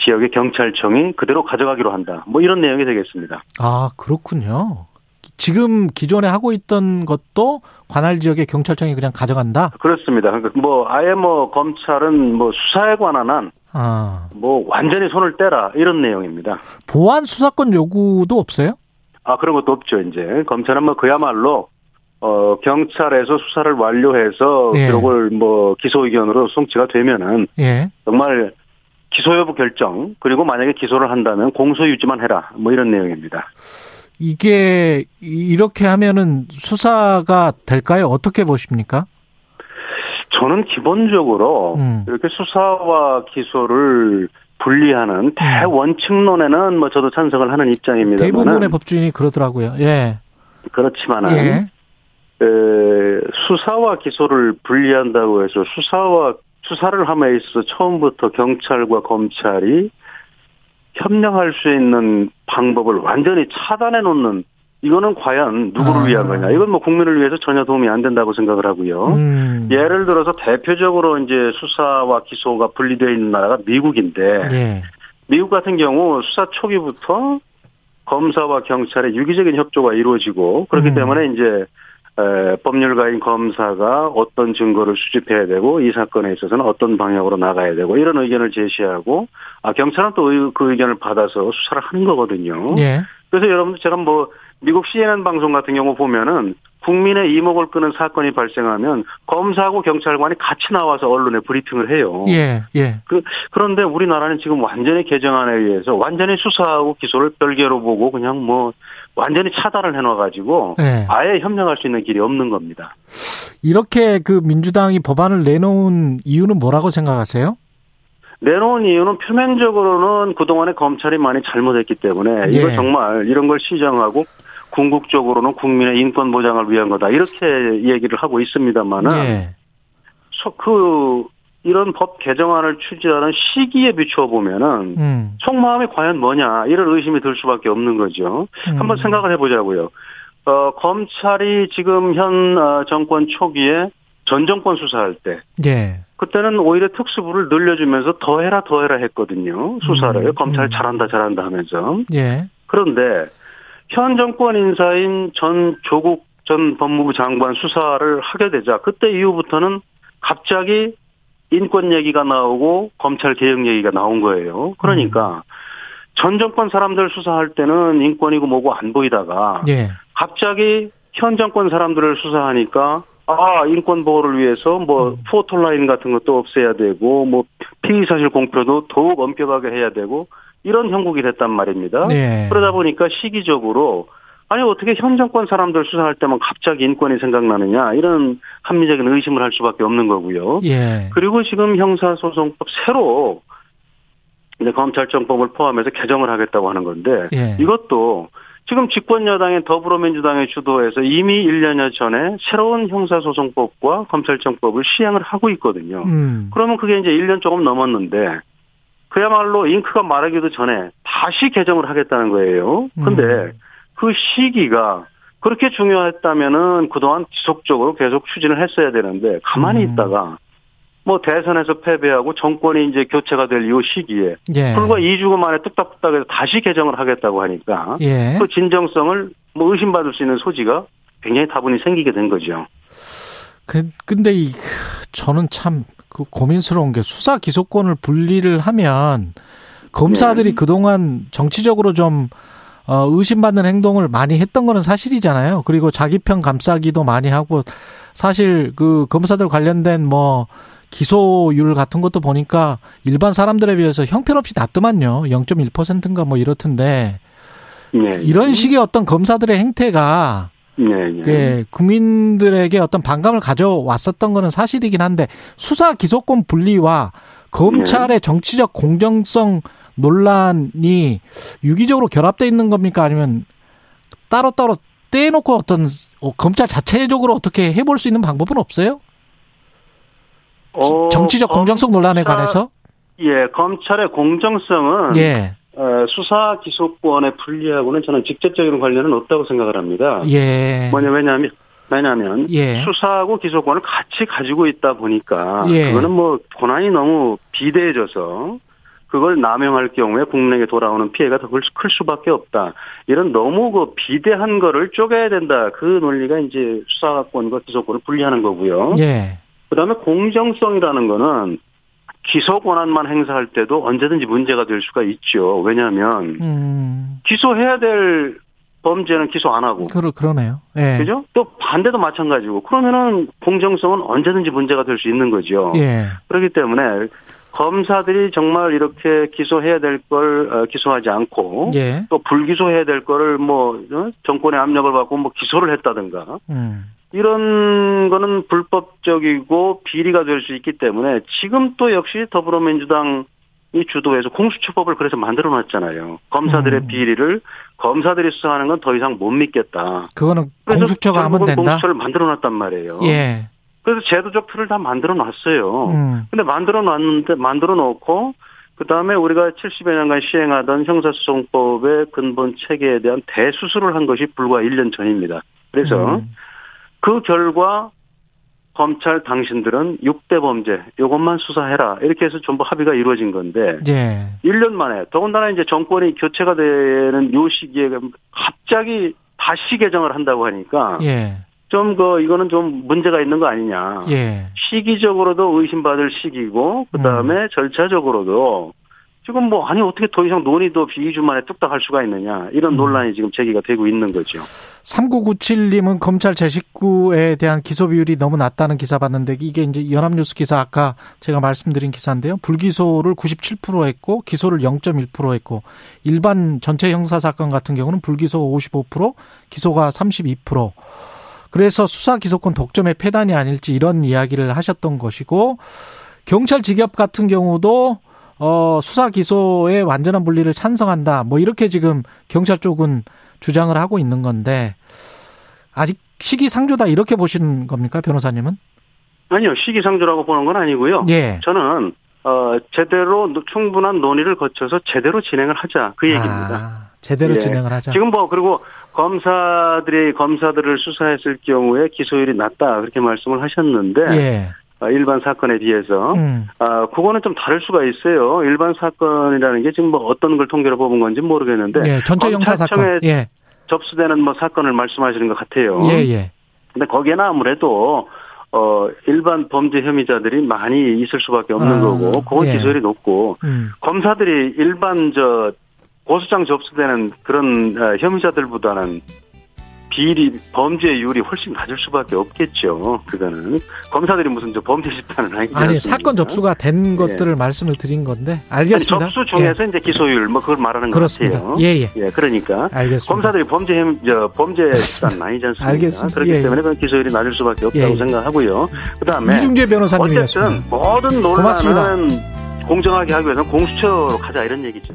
지역의 경찰청이 그대로 가져가기로 한다. 뭐 이런 내용이 되겠습니다. 아, 그렇군요. 지금 기존에 하고 있던 것도 관할 지역의 경찰청이 그냥 가져간다? 그렇습니다. 그러니까 뭐 아예 뭐 검찰은 뭐 수사에 관한 한, 아. 뭐 완전히 손을 떼라 이런 내용입니다. 보안 수사권 요구도 없어요? 아 그런 것도 없죠. 이제 검찰은 뭐 그야말로 어 경찰에서 수사를 완료해서 예. 기록을 뭐 기소 의견으로 송치가 되면은 예. 정말 기소 여부 결정 그리고 만약에 기소를 한다면 공소 유지만 해라 뭐 이런 내용입니다. 이게 이렇게 하면은 수사가 될까요? 어떻게 보십니까? 저는 기본적으로 음. 이렇게 수사와 기소를 분리하는 음. 대원칙론에는 뭐 저도 찬성을 하는 입장입니다. 대부분의 법주인이 그러더라고요. 예. 그렇지만은 예. 에, 수사와 기소를 분리한다고 해서 수사와 수사를 함에 있어서 처음부터 경찰과 검찰이 협력할 수 있는 방법을 완전히 차단해 놓는 이거는 과연 누구를 아. 위한 거냐? 이건 뭐 국민을 위해서 전혀 도움이 안 된다고 생각을 하고요. 음. 예를 들어서 대표적으로 이제 수사와 기소가 분리되어 있는 나라가 미국인데 네. 미국 같은 경우 수사 초기부터 검사와 경찰의 유기적인 협조가 이루어지고 그렇기 음. 때문에 이제 법률가인 검사가 어떤 증거를 수집해야 되고 이 사건에 있어서는 어떤 방향으로 나가야 되고 이런 의견을 제시하고 아 경찰은 또 그 의견을 받아서 수사를 하는 거거든요. 예. 그래서 여러분들 제가 뭐 미국 CNN 방송 같은 경우 보면은 국민의 이목을 끄는 사건이 발생하면 검사하고 경찰관이 같이 나와서 언론에 브리핑을 해요. 예, 예. 그, 그런데 우리나라는 지금 완전히 개정안에 의해서 완전히 수사하고 기소를 별개로 보고 그냥 뭐 완전히 차단을 해놔가지고 네. 아예 협력할 수 있는 길이 없는 겁니다. 이렇게 그 민주당이 법안을 내놓은 이유는 뭐라고 생각하세요? 내놓은 이유는 표면적으로는 그동안에 검찰이 많이 잘못했기 때문에 예. 이걸 정말 이런 걸 시정하고 궁극적으로는 국민의 인권 보장을 위한 거다 이렇게 얘기를 하고 있습니다만은 예. 그 이런 법 개정안을 추진하는 시기에 비추어 보면은 음. 속마음이 과연 뭐냐 이런 의심이 들 수밖에 없는 거죠. 음. 한번 생각을 해보자고요. 어, 검찰이 지금 현 어, 정권 초기에 전 정권 수사할 때, 예. 그때는 오히려 특수부를 늘려주면서 더 해라 더 해라 했거든요. 수사를 음. 검찰 음. 잘한다 잘한다 하면서. 예. 그런데 현 정권 인사인 전 조국 전 법무부 장관 수사를 하게 되자 그때 이후부터는 갑자기 인권 얘기가 나오고 검찰 개혁 얘기가 나온 거예요. 그러니까 음. 전 정권 사람들 수사할 때는 인권이고 뭐고 안 보이다가 예. 갑자기 현 정권 사람들을 수사하니까 아 인권 보호를 위해서 뭐 음. 포털라인 같은 것도 없애야 되고 뭐 피의 사실 공표도 더욱 엄격하게 해야 되고 이런 형국이 됐단 말입니다. 예. 그러다 보니까 시기적으로 아니 어떻게 현 정권 사람들 수사할 때만 갑자기 인권이 생각나느냐 이런 합리적인 의심을 할 수밖에 없는 거고요. 예. 그리고 지금 형사소송법 새로 이제 검찰청법을 포함해서 개정을 하겠다고 하는 건데 예. 이것도 지금 집권 여당인 더불어민주당의 주도에서 이미 1년여 전에 새로운 형사소송법과 검찰청법을 시행을 하고 있거든요. 음. 그러면 그게 이제 1년 조금 넘었는데 그야말로 잉크가 마르기도 전에 다시 개정을 하겠다는 거예요. 근데 음. 그 시기가 그렇게 중요했다면은 그동안 지속적으로 계속 추진을 했어야 되는데 가만히 음. 있다가 뭐 대선에서 패배하고 정권이 이제 교체가 될 이후 시기에 예. 불과 2주 만에 뚝딱뚝딱해서 다시 개정을 하겠다고 하니까 예. 그 진정성을 뭐 의심받을 수 있는 소지가 굉장히 다분히 생기게 된 거죠. 그 근데 이 저는 참 그 고민스러운 게 수사 기소권을 분리를 하면 검사들이 네. 그동안 정치적으로 좀 어, 의심받는 행동을 많이 했던 거는 사실이잖아요. 그리고 자기 편 감싸기도 많이 하고 사실 그 검사들 관련된 뭐 기소율 같은 것도 보니까 일반 사람들에 비해서 형편없이 낮더만요. 0.1%인가 뭐 이렇던데 네. 이런 식의 어떤 검사들의 행태가 네, 네. 예, 국민들에게 어떤 반감을 가져왔었던 거는 사실이긴 한데 수사 기소권 분리와 검찰의 네. 정치적 공정성 논란이 유기적으로 결합돼 있는 겁니까 아니면 따로따로 떼놓고 어떤 어, 검찰 자체적으로 어떻게 해볼 수 있는 방법은 없어요? 어, 정치적 공정성 논란에 관해서? 예, 검찰의 공정성은 예. 어, 수사 기소권에 분리하고는 저는 직접적인 관련은 없다고 생각을 합니다. 예. 뭐냐 왜냐하면 왜냐하면 예. 수사하고 기소권을 같이 가지고 있다 보니까 예. 그거는 뭐 권한이 너무 비대해져서 그걸 남용할 경우에 국내에 돌아오는 피해가 더 클 수밖에 없다. 이런 너무 그 비대한 거를 쪼개야 된다. 그 논리가 이제 수사권과 기소권을 분리하는 거고요. 예. 그다음에 공정성이라는 거는 기소 권한만 행사할 때도 언제든지 문제가 될 수가 있죠. 왜냐하면 음. 기소해야 될 범죄는 기소 안 하고. 그러, 그러네요. 예. 그죠? 또 반대도 마찬가지고. 그러면은 공정성은 언제든지 문제가 될 수 있는 거죠. 예. 그렇기 때문에 검사들이 정말 이렇게 기소해야 될걸 어, 기소하지 않고 예. 또 불기소해야 될 거를 뭐 어, 정권의 압력을 받고 뭐 기소를 했다든가 음. 이런 거는 불법적이고 비리가 될 수 있기 때문에 지금 또 역시 더불어민주당이 주도해서 공수처법을 그래서 만들어 놨잖아요. 검사들의 음. 비리를 검사들이 수사하는 건 더 이상 못 믿겠다. 그거는 공수처가 하면 된다. 공수처를 만들어 놨단 말이에요. 예. 그래서 제도적 틀을 다 만들어 놨어요. 음. 근데 만들어 놨는데 만들어 놓고 그다음에 우리가 70여 년간 시행하던 형사소송법의 근본 체계에 대한 대수술을 한 것이 불과 1년 전입니다. 그래서 음. 그 결과 검찰 당신들은 6대 범죄 이것만 수사해라 이렇게 해서 전부 합의가 이루어진 건데 예. 1년 만에 더군다나 이제 정권이 교체가 되는 요 시기에 갑자기 다시 개정을 한다고 하니까 예. 좀 그 이거는 좀 문제가 있는 거 아니냐. 예. 시기적으로도 의심받을 시기고 그다음에 음. 절차적으로도 지금 뭐 아니 어떻게 더 이상 논의도 비기주 만에 뚝딱 할 수가 있느냐 이런 음. 논란이 지금 제기가 되고 있는 거죠. 3997님은 검찰 제 식구에 대한 기소 비율이 너무 낮다는 기사 봤는데 이게 이제 연합뉴스 기사 아까 제가 말씀드린 기사인데요. 불기소를 97% 했고 기소를 0.1% 했고 일반 전체 형사 사건 같은 경우는 불기소 55% 기소가 32% 그래서 수사 기소권 독점의 폐단이 아닐지 이런 이야기를 하셨던 것이고 경찰 직업 같은 경우도 어, 수사 기소의 완전한 분리를 찬성한다. 뭐 이렇게 지금 경찰 쪽은 주장을 하고 있는 건데 아직 시기상조다 이렇게 보시는 겁니까 변호사님은? 아니요 시기상조라고 보는 건 아니고요. 예. 저는 어, 제대로 충분한 논의를 거쳐서 제대로 진행을 하자 그 얘기입니다. 아, 제대로 예. 진행을 하자. 지금 뭐 그리고 검사들이 검사들을 수사했을 경우에 기소율이 낮다 그렇게 말씀을 하셨는데 예. 아, 일반 사건에 비해서 음. 아 그거는 좀 다를 수가 있어요. 일반 사건이라는 게 지금 뭐 어떤 걸 통계로 뽑은 건지 모르겠는데 예, 전체 형사 사건 예. 접수되는 뭐 사건을 말씀하시는 것 같아요. 예, 예. 근데 거기에는 아무래도 어 일반 범죄 혐의자들이 많이 있을 수밖에 없는 아, 거고 그건 예. 기소율이 높고 음. 검사들이 일반 저 고소장 접수되는 그런 어, 혐의자들보다는 비리 범죄율이 훨씬 낮을 수밖에 없겠죠. 그거는 검사들이 무슨 저 범죄 집단은 아니지 아니 사건 접수가 된 예. 것들을 말씀을 드린 건데 알겠습니다. 아니, 접수 중에서 예. 이제 기소율 뭐 그걸 말하는 그렇습니다. 것 같아요. 예예. 예. 예. 그러니까 알겠습니다. 검사들이 범죄 저 범죄 집단 아니지 않습니까? 알겠습니다. 그렇기 예. 때문에 그 기소율이 낮을 수밖에 없다고 예. 생각하고요. 그다음에 이중재 변호사님 어쨌든 모든 논란은 고맙습니다. 공정하게 하기 위해서는 공수처로 가자 이런 얘기죠.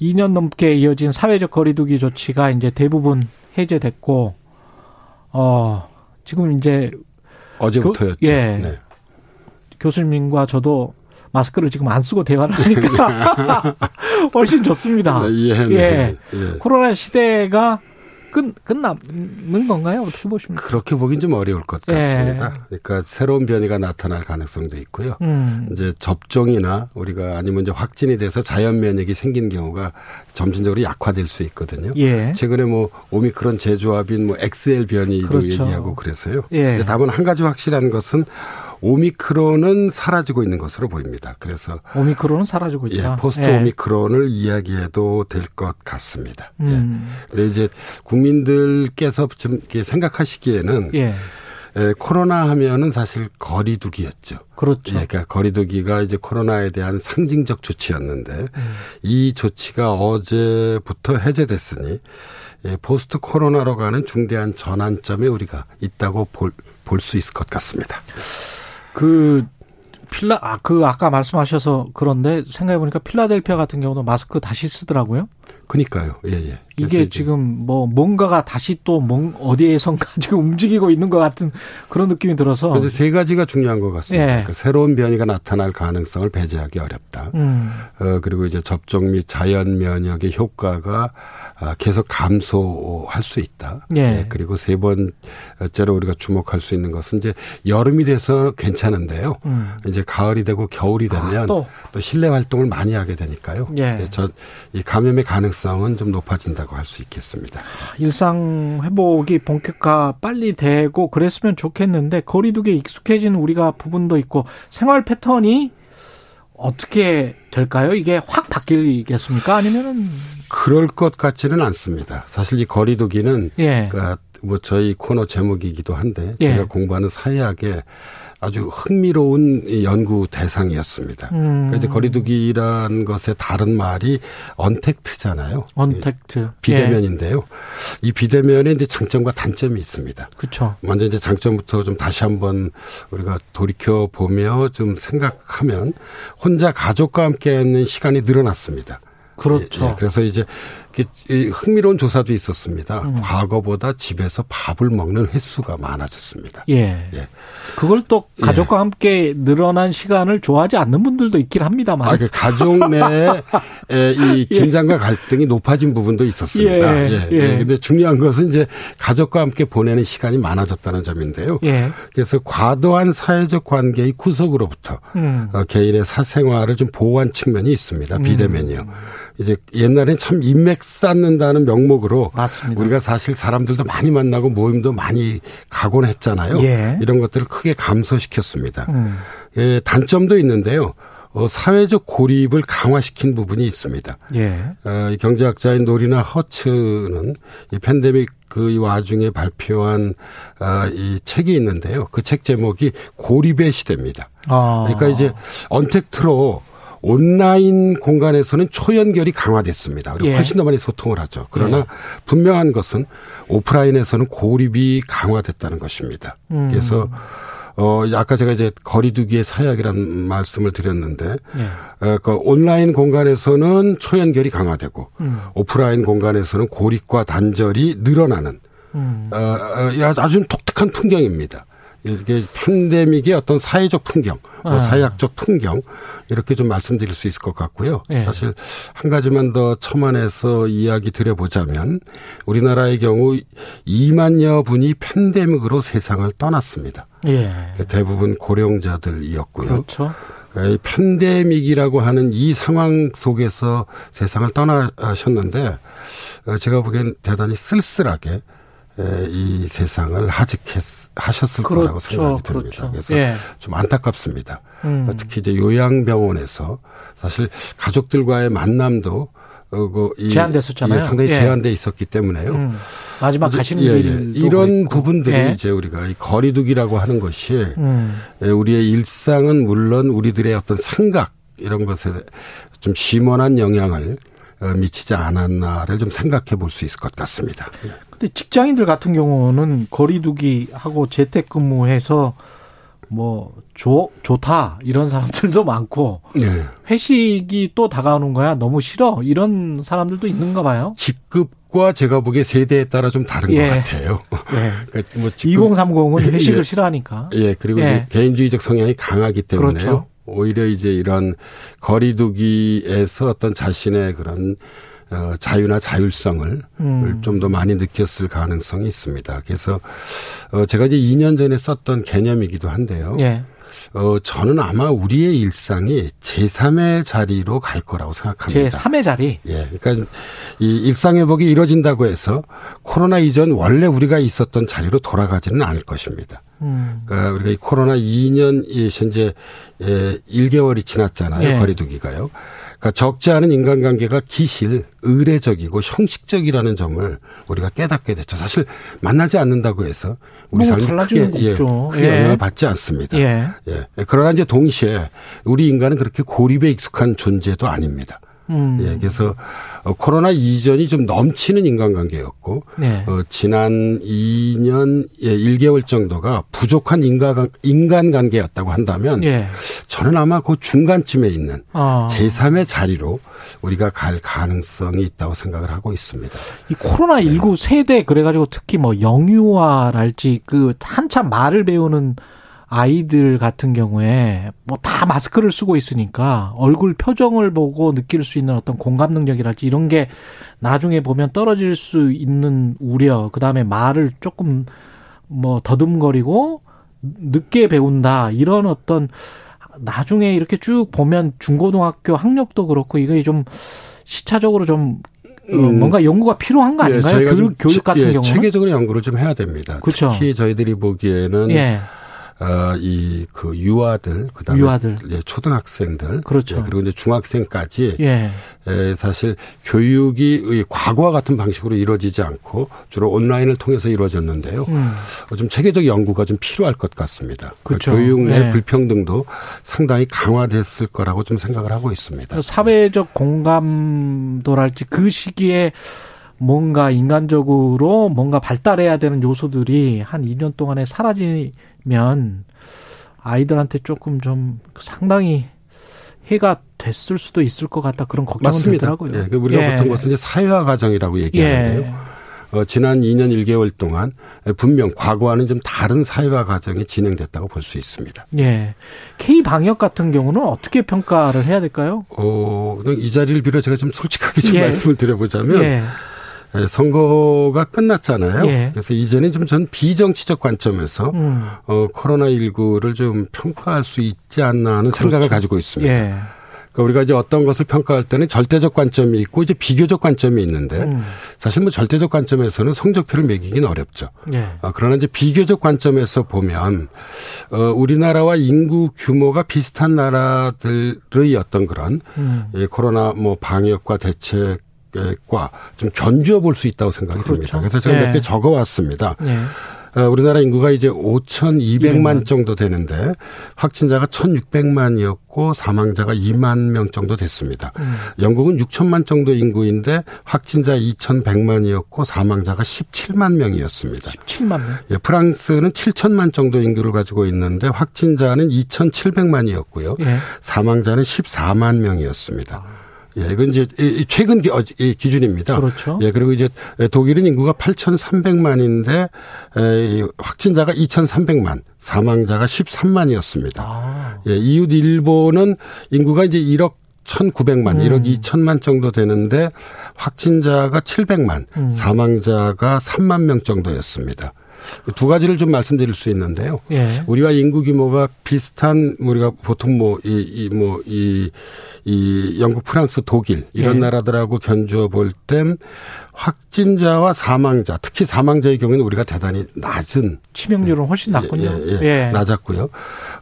2년 넘게 이어진 사회적 거리두기 조치가 이제 대부분 해제됐고 어 지금 이제 어제부터였죠. 교, 예. 네. 교수님과 저도 마스크를 지금 안 쓰고 대화를 하니까 훨씬 좋습니다. 예, 네. 예. 예. 코로나 시대가 끝, 끝나는 건가요? 어떻게 보십니까? 그렇게 보긴 좀 어려울 것 예. 같습니다. 예. 그러니까 새로운 변이가 나타날 가능성도 있고요. 음. 이제 접종이나 우리가 아니면 이제 확진이 돼서 자연 면역이 생긴 경우가 점진적으로 약화될 수 있거든요. 예. 최근에 뭐 오미크론 재조합인 뭐 XL 변이도 그렇죠. 얘기하고 그래서요. 예. 다만 한 가지 확실한 것은 오미크론은 사라지고 있는 것으로 보입니다. 그래서 오미크론은 사라지고 있다. 예, 포스트 예. 오미크론을 이야기해도 될 것 같습니다. 예. 음. 예. 근데 이제 국민들께서 좀 생각하시기에는 예. 에, 코로나 하면은 사실 거리두기였죠. 그렇죠. 예, 그러니까 거리두기가 이제 코로나에 대한 상징적 조치였는데 음. 이 조치가 어제부터 해제됐으니 예, 포스트 코로나로 가는 중대한 전환점에 우리가 있다고 볼볼수 있을 것 같습니다. 그 필라 아 그 아까 말씀하셔서 그런데 생각해 보니까 필라델피아 같은 경우도 마스크 다시 쓰더라고요. 그니까요. 예, 예. 이게 지금 뭐 뭔가가 다시 또 뭔 어디에선가 지금 움직이고 있는 것 같은 그런 느낌이 들어서. 그래서 세 가지가 중요한 것 같습니다. 예. 그 새로운 변이가 나타날 가능성을 배제하기 어렵다. 음. 어, 그리고 이제 접종 및 자연 면역의 효과가 아, 계속 감소할 수 있다. 예. 네. 그리고 세 번째로 우리가 주목할 수 있는 것은 이제 여름이 돼서 괜찮은데요. 음. 이제 가을이 되고 겨울이 되면 아, 또. 또. 실내 활동을 많이 하게 되니까요. 예. 네, 저이 감염의 가능성은 좀 높아진다고 할 수 있겠습니다. 일상 회복이 본격화 빨리 되고 그랬으면 좋겠는데 거리두기에 익숙해진 우리가 부분도 있고 생활 패턴이 어떻게 될까요? 이게 확 바뀌겠습니까? 아니면은 그럴 것 같지는 않습니다. 사실 이 거리두기는 예. 그러니까 뭐 저희 코너 제목이기도 한데 예. 제가 공부하는 사회학의 아주 흥미로운 연구 대상이었습니다. 음. 그러니까 이제 거리두기라는 것의 다른 말이 언택트잖아요. 언택트. 비대면인데요. 예. 이 비대면에 이제 장점과 단점이 있습니다. 그렇죠. 먼저 이제 장점부터 좀 다시 한번 우리가 돌이켜 보며 좀 생각하면 혼자 가족과 함께 있는 시간이 늘어났습니다. 그렇죠. 예, 예. 그래서 이제 흥미로운 조사도 있었습니다. 음. 과거보다 집에서 밥을 먹는 횟수가 많아졌습니다. 예. 예. 그걸 또 예. 가족과 예. 함께 늘어난 시간을 좋아하지 않는 분들도 있긴 합니다만. 아, 그 가족 내에 이 예. 긴장과 갈등이 높아진 부분도 있었습니다. 예. 예. 예. 근데 중요한 것은 이제 가족과 함께 보내는 시간이 많아졌다는 점인데요. 예. 그래서 과도한 사회적 관계의 구석으로부터 음. 어, 개인의 사생활을 좀 보호한 측면이 있습니다. 비대면이요. 음. 이제 옛날엔 참 인맥 쌓는다는 명목으로 맞습니다. 우리가 사실 사람들도 많이 만나고 모임도 많이 가곤 했잖아요. 예. 이런 것들을 크게 감소시켰습니다. 음. 예, 단점도 있는데요. 어, 사회적 고립을 강화시킨 부분이 있습니다. 예. 어, 경제학자인 노리나 허츠는 이 팬데믹 그 와중에 발표한 어, 이 책이 있는데요. 그 책 제목이 고립의 시대입니다. 아. 그러니까 이제 언택트로 온라인 공간에서는 초연결이 강화됐습니다. 그리고 예. 훨씬 더 많이 소통을 하죠. 그러나 예. 분명한 것은 오프라인에서는 고립이 강화됐다는 것입니다. 음. 그래서 어, 아까 제가 이제 거리두기의 사약이라는 말씀을 드렸는데, 예. 어, 그 온라인 공간에서는 초연결이 강화되고, 음. 오프라인 공간에서는 고립과 단절이 늘어나는, 음. 어, 어, 아주 독특한 풍경입니다. 이게 팬데믹의 어떤 사회적 풍경, 뭐 아. 사회학적 풍경 이렇게 좀 말씀드릴 수 있을 것 같고요. 예. 사실 한 가지만 더 첨언해서 이야기 드려보자면 우리나라의 경우 2만여 분이 팬데믹으로 세상을 떠났습니다. 예. 대부분 고령자들이었고요. 그렇죠. 이 팬데믹이라고 하는 이 상황 속에서 세상을 떠나셨는데 제가 보기엔 대단히 쓸쓸하게 이 세상을 하직했 하셨을 그렇죠, 거라고 생각이 듭니다. 그렇죠. 그래서 예. 좀 안타깝습니다. 음. 특히 이제 요양병원에서 사실 가족들과의 만남도 어, 그 제한됐었잖아요. 예, 상당히 예. 제한돼 있었기 때문에요. 음. 마지막 가시는 예, 길 예. 이런 부분들이 예. 이제 우리가 이 거리두기라고 하는 것이 음. 예, 우리의 일상은 물론 우리들의 어떤 생각 이런 것에 좀 심원한 영향을 어, 미치지 않았나를 좀 생각해 볼 수 있을 것 같습니다. 근데 직장인들 같은 경우는 거리두기 하고 재택근무해서 뭐 좋, 좋다 이런 사람들도 많고 네. 회식이 또 다가오는 거야 너무 싫어 이런 사람들도 있는가 봐요. 직급 그것과 제가 보기에 세대에 따라 좀 다른 예. 것 같아요. 예. 그러니까 뭐 2030은 회식을 예. 싫어하니까. 예, 그리고 예. 개인주의적 성향이 강하기 때문에 그렇죠. 오히려 이제 이런 거리두기에서 어떤 자신의 그런 어, 자유나 자율성을 음. 좀더 많이 느꼈을 가능성이 있습니다. 그래서 어, 제가 이제 2년 전에 썼던 개념이기도 한데요. 예. 어, 저는 아마 우리의 일상이 제3의 자리로 갈 거라고 생각합니다. 제3의 자리? 예. 그러니까 이 일상회복이 이루어진다고 해서 코로나 이전 원래 우리가 있었던 자리로 돌아가지는 않을 것입니다. 음. 그러니까 우리가 이 코로나 2년 현재 1개월이 예, 지났잖아요. 예. 거리두기가요. 그러니까 적지 않은 인간관계가 기실, 의례적이고 형식적이라는 점을 우리가 깨닫게 됐죠. 사실 만나지 않는다고 해서 우리 삶이 크게, 예, 크게 예. 영향을 받지 않습니다. 예. 예. 그러나 이제 동시에 우리 인간은 그렇게 고립에 익숙한 존재도 아닙니다. 음. 예, 그래서 어, 코로나 이전이 좀 넘치는 인간관계였고 네. 어, 지난 2년 예, 1개월 정도가 부족한 인간 인간관계였다고 한다면 예. 저는 아마 그 중간쯤에 있는 어. 제3의 자리로 우리가 갈 가능성이 있다고 생각을 하고 있습니다. 이 코로나 19 세대 그래가지고 특히 뭐 영유아랄지 그 한참 말을 배우는 아이들 같은 경우에 뭐 다 마스크를 쓰고 있으니까 얼굴 표정을 보고 느낄 수 있는 어떤 공감 능력이랄지 이런 게 나중에 보면 떨어질 수 있는 우려, 그 다음에 말을 조금 뭐 더듬거리고 늦게 배운다 이런 어떤 나중에 이렇게 쭉 보면 중고등학교 학력도 그렇고 이게 좀 시차적으로 좀 어, 음. 뭔가 연구가 필요한 거 예, 아닌가요? 예, 교육, 교육 같은 예, 경우는 체계적으로 연구를 좀 해야 됩니다. 그렇죠. 특히 저희들이 보기에는 예. 어, 이그 유아들 그다음에 유아들. 예, 초등학생들 그렇죠. 예, 그리고 이제 중학생까지 예. 예, 사실 교육이 과거와 같은 방식으로 이루어지지 않고 주로 온라인을 통해서 이루어졌는데요. 음. 어, 좀 체계적 연구가 좀 필요할 것 같습니다. 그 그렇죠. 그 교육 내 예. 불평등도 상당히 강화됐을 거라고 좀 생각을 하고 있습니다. 사회적 공감도랄지 그 시기에 뭔가 인간적으로 뭔가 발달해야 되는 요소들이 한 2년 동안에 사라지 면 아이들한테 조금 좀 상당히 해가 됐을 수도 있을 것 같다 그런 걱정은 맞습니다. 들더라고요. 예, 그 우리가 예. 보통 것은 이제 사회화 과정이라고 얘기하는데요. 예. 어, 지난 2년 1개월 동안 분명 과거와는 좀 다른 사회화 과정이 진행됐다고 볼 수 있습니다. 예. K 방역 같은 경우는 어떻게 평가를 해야 될까요? 어, 이 자리를 빌어 제가 좀 솔직하게 좀 예. 말씀을 드려보자면 예. 예, 선거가 끝났잖아요. 예. 그래서 이제는 좀 전 비정치적 관점에서 음. 어, 코로나19를 좀 평가할 수 있지 않나 하는 그렇죠. 생각을 가지고 있습니다. 예. 그러니까 우리가 이제 어떤 것을 평가할 때는 절대적 관점이 있고 이제 비교적 관점이 있는데 음. 사실 뭐 절대적 관점에서는 성적표를 매기기는 어렵죠. 예. 어, 그러나 이제 비교적 관점에서 보면 어, 우리나라와 인구 규모가 비슷한 나라들의 어떤 그런 음. 이 코로나 뭐 방역과 대책 과 좀 견주어 볼 수 있다고 생각이 그렇죠. 듭니다. 그래서 제가 네. 몇개 적어 왔습니다. 네. 어, 우리나라 인구가 이제 5,200만 정도 되는데 확진자가 1,600만이었고 사망자가 2만 명 정도 됐습니다. 음. 영국은 6천만 정도 인구인데 확진자 2,100만이었고 사망자가 17만 명이었습니다. 17만 명. 예, 프랑스는 7천만 정도 인구를 가지고 있는데 확진자는 2,700만이었고요. 예. 사망자는 14만 명이었습니다. 아. 예, 이건 이제 최근 기준입니다. 그렇죠. 예, 그리고 이제 독일은 인구가 8,300만인데 확진자가 2,300만, 사망자가 13만이었습니다. 아. 예, 이웃 일본은 인구가 이제 1억 1,900만, 음. 1억 2천만 정도 되는데 확진자가 700만, 음. 사망자가 3만 명 정도였습니다. 두 가지를 좀 말씀드릴 수 있는데요. 예. 우리와 인구 규모가 비슷한 우리가 보통 뭐 이 이 뭐 이 이, 이 영국, 프랑스, 독일 이런 예. 나라들하고 견주어 볼 땐 확진자와 사망자, 특히 사망자의 경우에는 우리가 대단히 낮은 치명률은 훨씬 낮군요. 예, 예, 예. 낮았고요.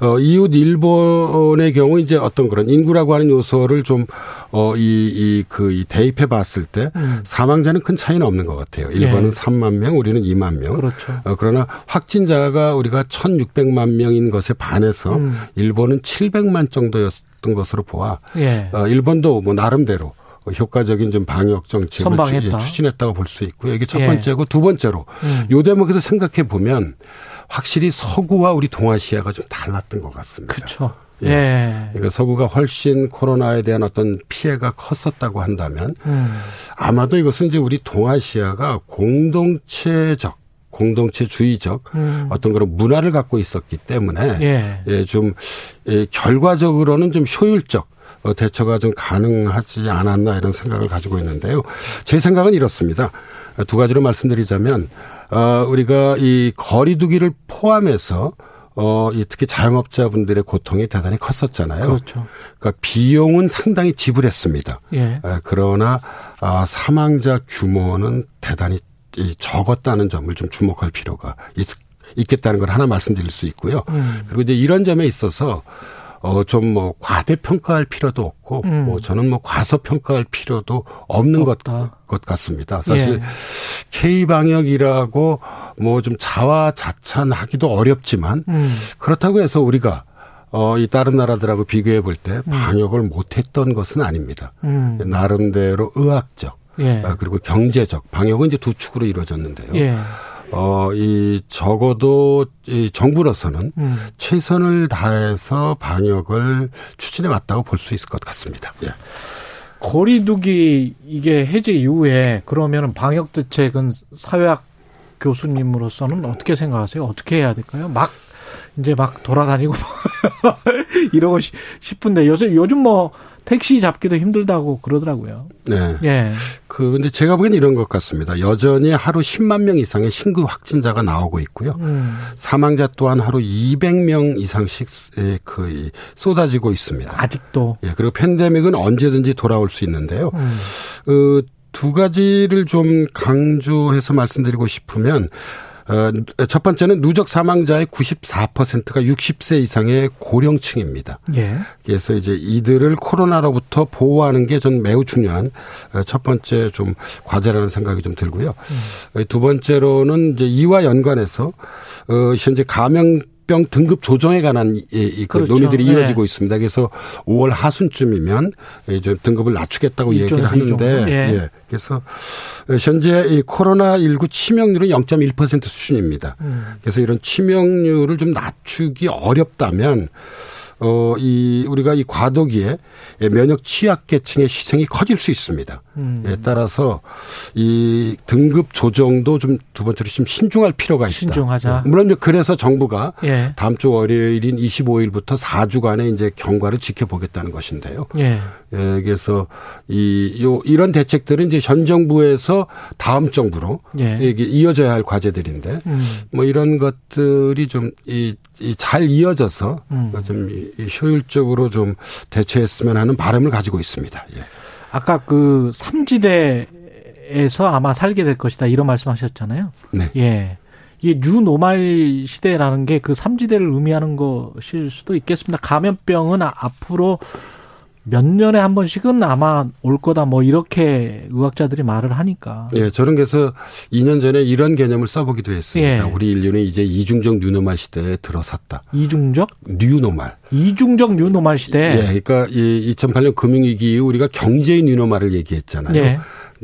어, 이웃 일본의 경우 이제 어떤 그런 인구라고 하는 요소를 좀 어, 이, 이, 그, 이 대입해 봤을 때 음. 사망자는 큰 차이는 없는 것 같아요. 일본은 예. 3만 명, 우리는 2만 명. 그렇죠. 어, 그러나 확진자가 우리가 1,600만 명인 것에 반해서 음. 일본은 700만 정도였던 것으로 보아 예. 어, 일본도 뭐 나름대로 효과적인 좀 방역 정책을 선방했다. 추진했다고 볼 수 있고요. 이게 첫 예. 번째고 두 번째로 음. 요 대목에서 생각해 보면 확실히 서구와 우리 동아시아가 좀 달랐던 것 같습니다. 그렇죠. 예. 예. 그러니까 서구가 훨씬 코로나에 대한 어떤 피해가 컸었다고 한다면 음. 아마도 이것은 이제 우리 동아시아가 공동체적 공동체주의적 음. 어떤 그런 문화를 갖고 있었기 때문에 예. 예, 좀 예, 결과적으로는 좀 효율적 어, 대처가 좀 가능하지 않았나 이런 생각을 가지고 있는데요. 제 생각은 이렇습니다. 두 가지로 말씀드리자면 어, 우리가 이 거리두기를 포함해서 어, 이 특히 자영업자분들의 고통이 대단히 컸었잖아요. 그렇죠. 그러니까 비용은 상당히 지불했습니다. 예. 그러나 아, 사망자 규모는 대단히 적었다는 점을 좀 주목할 필요가 있, 있겠다는 걸 하나 말씀드릴 수 있고요. 음. 그리고 이제 이런 점에 있어서 어, 좀 뭐 과대평가할 필요도 없고, 음. 뭐 저는 뭐 과소평가할 필요도 없는 것, 것 같습니다. 사실 예. K방역이라고 뭐 좀 자화자찬하기도 어렵지만, 음. 그렇다고 해서 우리가 어, 이 다른 나라들하고 비교해 볼때 음. 방역을 못했던 것은 아닙니다. 음. 나름대로 의학적, 예. 아, 그리고 경제적 방역은 이제 두 축으로 이루어졌는데요. 예. 어, 이 적어도 이 정부로서는 음. 최선을 다해서 방역을 추진해 왔다고 볼 수 있을 것 같습니다. 예. 거리두기 이게 해제 이후에 그러면은 방역 대책은 사회학 교수님으로서는 어떻게 생각하세요? 어떻게 해야 될까요? 막 이제 막 돌아다니고 이러고 싶은데 요새 요즘 뭐 택시 잡기도 힘들다고 그러더라고요. 네. 예. 그 근데 제가 보기엔 이런 것 같습니다. 여전히 하루 10만 명 이상의 신규 확진자가 나오고 있고요. 음. 사망자 또한 하루 200명 이상씩 그 쏟아지고 있습니다. 아직도. 예. 그리고 팬데믹은 언제든지 돌아올 수 있는데요. 음. 그 두 가지를 좀 강조해서 말씀드리고 싶으면 어, 첫 번째는 누적 사망자의 94%가 60세 이상의 고령층입니다. 예. 그래서 이제 이들을 코로나로부터 보호하는 게 전 매우 중요한 어, 첫 번째 좀 과제라는 생각이 좀 들고요. 음. 두 번째로는 이제 이와 연관해서 어, 현재 감염 병 등급 조정에 관한 이, 그 그렇죠. 논의들이 이어지고 네. 있습니다. 그래서 5월 하순쯤이면 이제 등급을 낮추겠다고 얘기를 하는데 예. 예. 그래서 현재 이 코로나 19 치명률은 0.1% 수준입니다. 음. 그래서 이런 치명률을 좀 낮추기 어렵다면 어, 이, 우리가 이 과도기에 면역 취약계층의 희생이 커질 수 있습니다. 음. 예, 따라서 이 등급 조정도 좀 두 번째로 좀 신중할 필요가 있다. 신중하자. 예, 물론 그래서 정부가 예. 다음 주 월요일인 25일부터 4주간의 이제 경과를 지켜보겠다는 것인데요. 예. 예, 그래서 이, 요, 이런 대책들은 이제 현 정부에서 다음 정부로 예. 이어져야 할 과제들인데 음. 뭐 이런 것들이 좀 이, 이 잘 이어져서 음. 좀 효율적으로 좀 대처했으면 하는 바람을 가지고 있습니다. 예. 아까 그 삼지대에서 아마 살게 될 것이다 이런 말씀하셨잖아요. 네. 예. 이게 뉴노말 시대라는 게 그 삼지대를 의미하는 것일 수도 있겠습니다. 감염병은 앞으로 몇 년에 한 번씩은 아마 올 거다 뭐 이렇게 의학자들이 말을 하니까. 예, 저는 그래서 2년 전에 이런 개념을 써보기도 했습니다. 예. 우리 인류는 이제 이중적 뉴노말 시대에 들어섰다. 이중적? 뉴노말. 이중적 뉴노말 시대. 예, 그러니까 이 2008년 금융위기 이후 우리가 경제의 뉴노말을 얘기했잖아요. 예.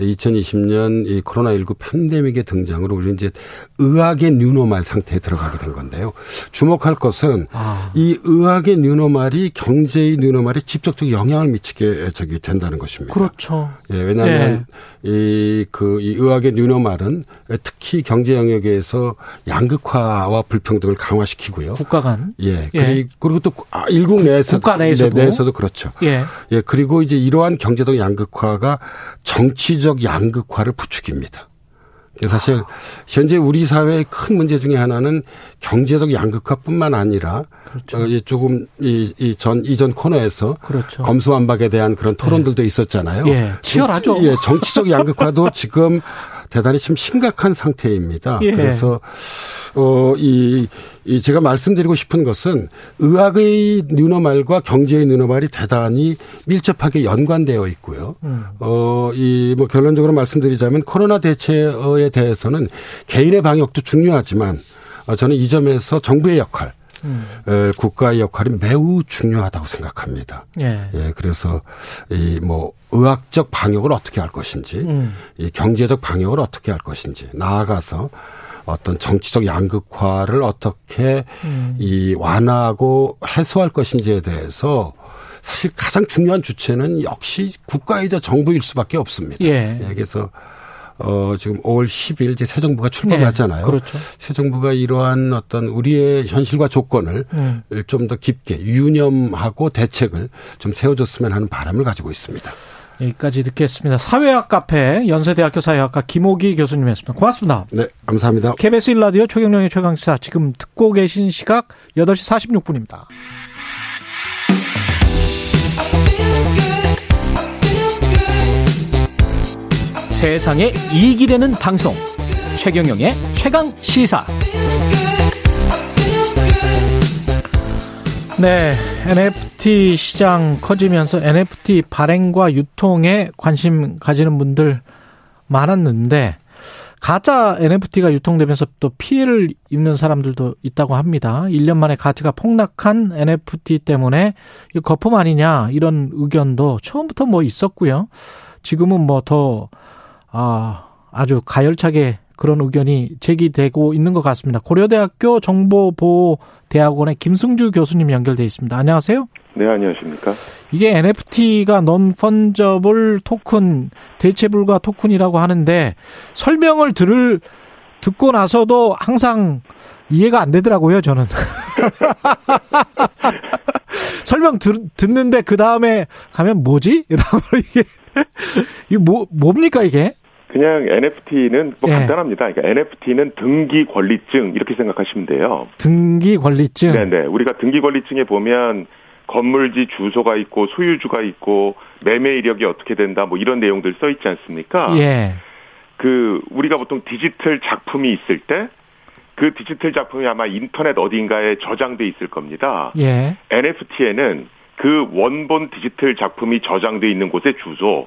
2020년 이 코로나19 팬데믹의 등장으로 우리는 이제 의학의 뉴노말 상태에 들어가게 된 건데요. 주목할 것은 아. 이 의학의 뉴노말이 경제의 뉴노말에 직접적 영향을 미치게 저기 된다는 것입니다. 그렇죠. 예, 왜냐하면 네. 이, 그, 이 의학의 뉴노말은 특히 경제 영역에서 양극화와 불평등을 강화시키고요. 국가 간. 예. 예. 그리고 또 아, 일국 내에서 국가 내에서도. 네, 내에서도 그렇죠. 예. 예. 그리고 이제 이러한 경제적 양극화가 정치적 양극화를 부추깁니다. 사실 현재 우리 사회의 큰 문제 중에 하나는 경제적 양극화뿐만 아니라 그렇죠. 어, 조금 이전 이전 코너에서 그렇죠. 검수완박에 대한 그런 토론들도 네. 있었잖아요. 예, 치열하죠. 예, 정치적 양극화도 지금 대단히 좀 심각한 상태입니다. 예. 그래서 어 이 이 제가 말씀드리고 싶은 것은 의학의 뉴노말과 경제의 뉴노말이 대단히 밀접하게 연관되어 있고요. 음. 어 이 뭐 결론적으로 말씀드리자면 코로나 대처에 대해서는 개인의 방역도 중요하지만 어, 저는 이 점에서 정부의 역할 음. 국가의 역할이 매우 중요하다고 생각합니다. 예. 예 그래서 이 뭐 의학적 방역을 어떻게 할 것인지, 음. 이 경제적 방역을 어떻게 할 것인지 나아가서 어떤 정치적 양극화를 어떻게 음. 이 완화하고 해소할 것인지에 대해서 사실 가장 중요한 주체는 역시 국가이자 정부일 수밖에 없습니다. 예. 예 그래서 어, 지금 5월 10일 이제 새 정부가 출범을 네, 하잖아요. 그렇죠. 새 정부가 이러한 어떤 우리의 현실과 조건을 음. 좀더 깊게 유념하고 대책을 좀 세워줬으면 하는 바람을 가지고 있습니다. 여기까지 듣겠습니다. 사회학 카페 연세대학교 사회학과 김호기 교수님이었습니다. 고맙습니다. 네, 감사합니다. KBS 1라디오 최경령의 최강시사 지금 듣고 계신 시각 8시 46분입니다. 세상에 이익이 되는 방송 최경영의 최강 시사 네 NFT 시장 커지면서 NFT 발행과 유통에 관심 가지는 분들 많았는데 가짜 NFT가 유통되면서 또 피해를 입는 사람들도 있다고 합니다. 1년 만에 가치가 폭락한 NFT 때문에 이 거품 아니냐 이런 의견도 처음부터 뭐 있었고요. 지금은 뭐 더 아, 아주 가열차게 그런 의견이 제기되고 있는 것 같습니다. 고려대학교 정보보호 대학원의 김승주 교수님 연결돼 있습니다. 안녕하세요. 네, 안녕하십니까. 이게 NFT가 non fungible 토큰, 대체불가 토큰이라고 하는데 설명을 들을 듣고 나서도 항상 이해가 안 되더라고요, 저는. 설명 들, 듣는데 그 다음에 가면 뭐지? 라고 이게 이게 뭐 뭡니까 이게? 그냥 NFT는 뭐 예. 간단합니다. 그러니까 NFT는 등기 권리증 이렇게 생각하시면 돼요. 등기 권리증. 네네. 우리가 등기 권리증에 보면 건물지 주소가 있고 소유주가 있고 매매 이력이 어떻게 된다 뭐 이런 내용들 써 있지 않습니까? 예. 그 우리가 보통 디지털 작품이 있을 때 그 디지털 작품이 아마 인터넷 어딘가에 저장돼 있을 겁니다. 예. NFT에는 그 원본 디지털 작품이 저장돼 있는 곳의 주소,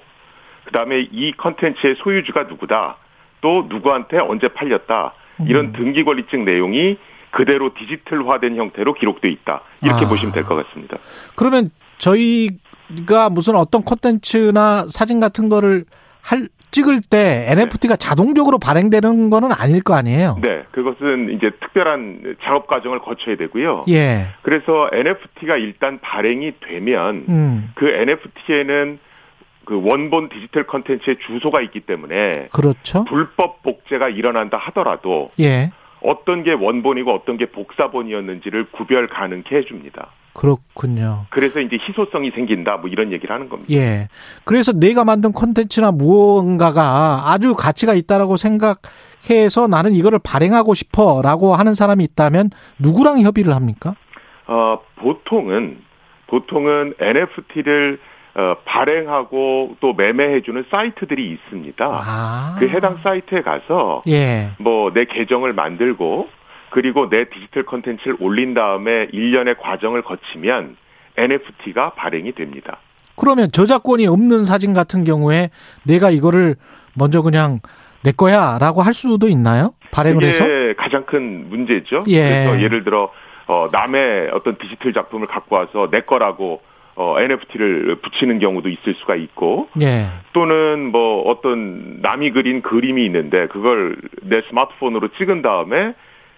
그다음에 이 컨텐츠의 소유주가 누구다. 또 누구한테 언제 팔렸다. 이런 음. 등기 권리증 내용이 그대로 디지털화된 형태로 기록돼 있다. 이렇게 아. 보시면 될 것 같습니다. 그러면 저희가 무슨 어떤 콘텐츠나 사진 같은 거를 할 찍을 때 NFT가 네. 자동적으로 발행되는 거는 아닐 거 아니에요? 네, 그것은 이제 특별한 작업 과정을 거쳐야 되고요. 예. 그래서 NFT가 일단 발행이 되면 음. 그 NFT에는 그 원본 디지털 컨텐츠의 주소가 있기 때문에 그렇죠. 불법 복제가 일어난다 하더라도 예. 어떤 게 원본이고 어떤 게 복사본이었는지를 구별 가능케 해줍니다. 그렇군요. 그래서 이제 희소성이 생긴다, 뭐 이런 얘기를 하는 겁니다. 예. 그래서 내가 만든 콘텐츠나 무언가가 아주 가치가 있다라고 생각해서 나는 이거를 발행하고 싶어 라고 하는 사람이 있다면 누구랑 협의를 합니까? 어, 보통은 보통은 NFT를 어, 발행하고 또 매매해주는 사이트들이 있습니다. 아. 그 해당 사이트에 가서 예. 뭐내 계정을 만들고 그리고 내 디지털 컨텐츠를 올린 다음에 일련의 과정을 거치면 NFT가 발행이 됩니다. 그러면 저작권이 없는 사진 같은 경우에 내가 이거를 먼저 그냥 내 거야라고 할 수도 있나요? 발행을 해서? 가장 큰 문제죠. 예. 그래서 예를 들어 어, 남의 어떤 디지털 작품을 갖고 와서 내 거라고 어, NFT를 붙이는 경우도 있을 수가 있고, 예. 또는 뭐 어떤 남이 그린 그림이 있는데 그걸 내 스마트폰으로 찍은 다음에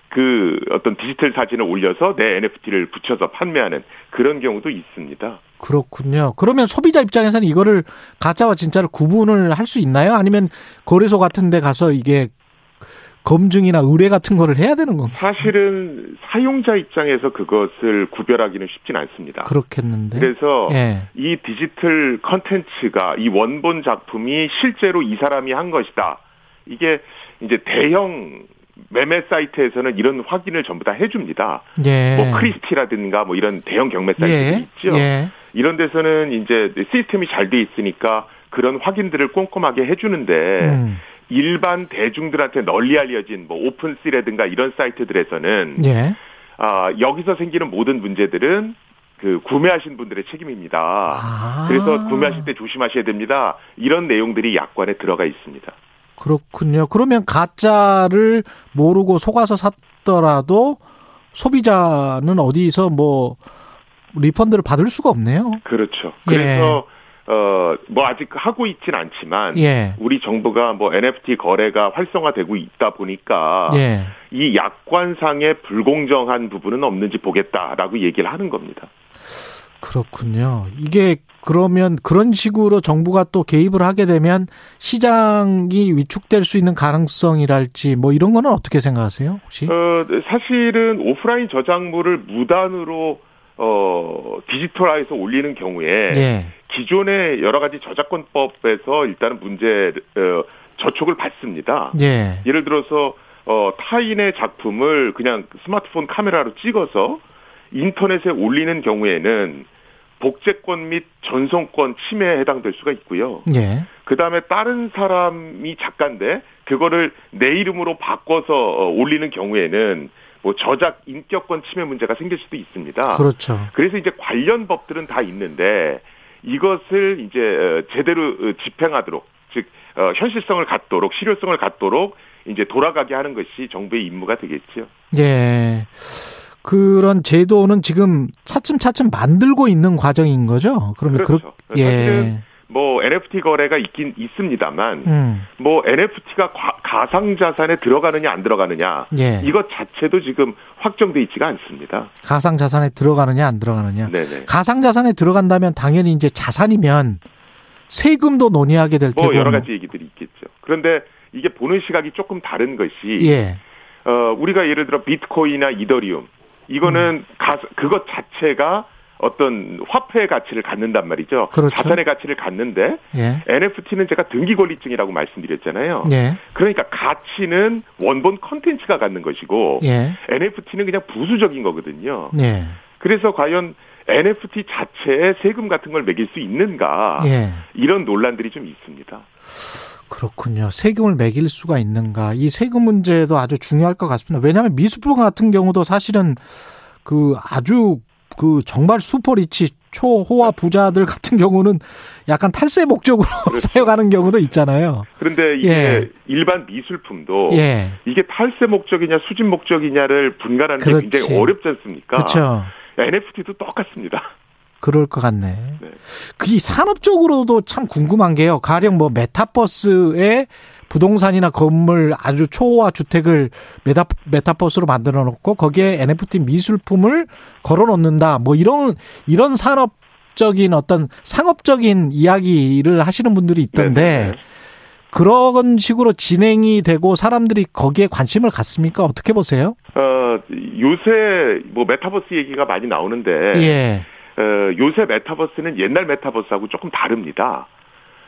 그 어떤 디지털 사진을 올려서 내 NFT를 붙여서 판매하는 그런 경우도 있습니다. 그렇군요. 그러면 소비자 입장에서는 이거를 가짜와 진짜를 구분을 할 수 있나요? 아니면 거래소 같은 데 가서 이게 검증이나 의뢰 같은 거를 해야 되는 건가요? 사실은 사용자 입장에서 그것을 구별하기는 쉽진 않습니다. 그렇겠는데. 그래서 예. 이 디지털 컨텐츠가 이 원본 작품이 실제로 이 사람이 한 것이다. 이게 이제 대형 경매 사이트에서는 이런 확인을 전부 다 해줍니다. 예. 뭐 크리스티라든가 뭐 이런 대형 경매 사이트들이 예. 있죠. 예. 이런 데서는 이제 시스템이 잘 돼 있으니까 그런 확인들을 꼼꼼하게 해주는데 음. 일반 대중들한테 널리 알려진 뭐 오픈시라든가 이런 사이트들에서는 예. 아, 여기서 생기는 모든 문제들은 그 구매하신 분들의 책임입니다. 아. 그래서 구매하실 때 조심하셔야 됩니다. 이런 내용들이 약관에 들어가 있습니다. 그렇군요. 그러면 가짜를 모르고 속아서 샀더라도 소비자는 어디서 뭐 리펀드를 받을 수가 없네요. 그렇죠. 그래서 예. 어, 뭐 아직 하고 있진 않지만 예. 우리 정부가 뭐 NFT 거래가 활성화되고 있다 보니까 예. 이 약관상의 불공정한 부분은 없는지 보겠다라고 얘기를 하는 겁니다. 그렇군요. 이게 그러면 그런 식으로 정부가 또 개입을 하게 되면 시장이 위축될 수 있는 가능성이랄지 뭐 이런 거는 어떻게 생각하세요? 혹시? 어, 사실은 오프라인 저작물을 무단으로 어, 디지털화해서 올리는 경우에 예. 기존의 여러 가지 저작권법에서 일단은 문제 어, 저촉을 받습니다. 예. 예를 들어서 어, 타인의 작품을 그냥 스마트폰 카메라로 찍어서 인터넷에 올리는 경우에는 복제권 및 전송권 침해에 해당될 수가 있고요. 예. 그 다음에 다른 사람이 작가인데 그거를 내 이름으로 바꿔서 어, 올리는 경우에는 뭐 저작 인격권 침해 문제가 생길 수도 있습니다. 그렇죠. 그래서 이제 관련 법들은 다 있는데 이것을 이제 어, 제대로 어, 집행하도록 즉 현실성을 갖도록 실효성을 갖도록 이제 돌아가게 하는 것이 정부의 임무가 되겠죠. 예. 그런 제도는 지금 차츰차츰 만들고 있는 과정인 거죠. 그러면 그렇죠. 그, 예. 뭐 NFT 거래가 있긴 있습니다만 음. 뭐 NFT가 가상 자산에 들어가느냐 안 들어가느냐 예. 이것 자체도 지금 확정돼 있지가 않습니다. 가상 자산에 들어가느냐 안 들어가느냐. 네네. 가상 자산에 들어간다면 당연히 이제 자산이면 세금도 논의하게 될뭐 테고 뭐 여러 가지 얘기들이 있겠죠. 그런데 이게 보는 시각이 조금 다른 것이 예. 어 우리가 예를 들어 비트코인이나 이더리움 이거는 음. 가, 그것 자체가 어떤 화폐의 가치를 갖는단 말이죠. 그렇죠. 자산의 가치를 갖는데 예. NFT는 제가 등기 권리증이라고 말씀드렸잖아요. 예. 그러니까 가치는 원본 컨텐츠가 갖는 것이고 예. NFT는 그냥 부수적인 거거든요. 예. 그래서 과연 NFT 자체에 세금 같은 걸 매길 수 있는가 예. 이런 논란들이 좀 있습니다. 그렇군요. 세금을 매길 수가 있는가. 이 세금 문제도 아주 중요할 것 같습니다. 왜냐하면 미술품 같은 경우도 사실은 그 아주 그 정말 슈퍼리치 초호화 부자들 같은 경우는 약간 탈세 목적으로 그렇죠. 사용하는 경우도 있잖아요. 그런데 이게 예. 일반 미술품도 예. 이게 탈세 목적이냐 수집 목적이냐를 분간하는 그렇지. 게 굉장히 어렵지 않습니까? 그렇죠. NFT도 똑같습니다. 그럴 것 같네. 네. 그이 산업적으로도 참 궁금한 게요. 가령 뭐 메타버스에 부동산이나 건물 아주 초호화 주택을 메타 메타버스로 만들어 놓고 거기에 NFT 미술품을 걸어 놓는다. 뭐 이런 이런 산업적인 어떤 상업적인 이야기를 하시는 분들이 있던데 네네. 네. 그런 식으로 진행이 되고 사람들이 거기에 관심을 갖습니까? 어떻게 보세요? 어, 요새 뭐 메타버스 얘기가 많이 나오는데 예. 어, 요새 메타버스는 옛날 메타버스하고 조금 다릅니다.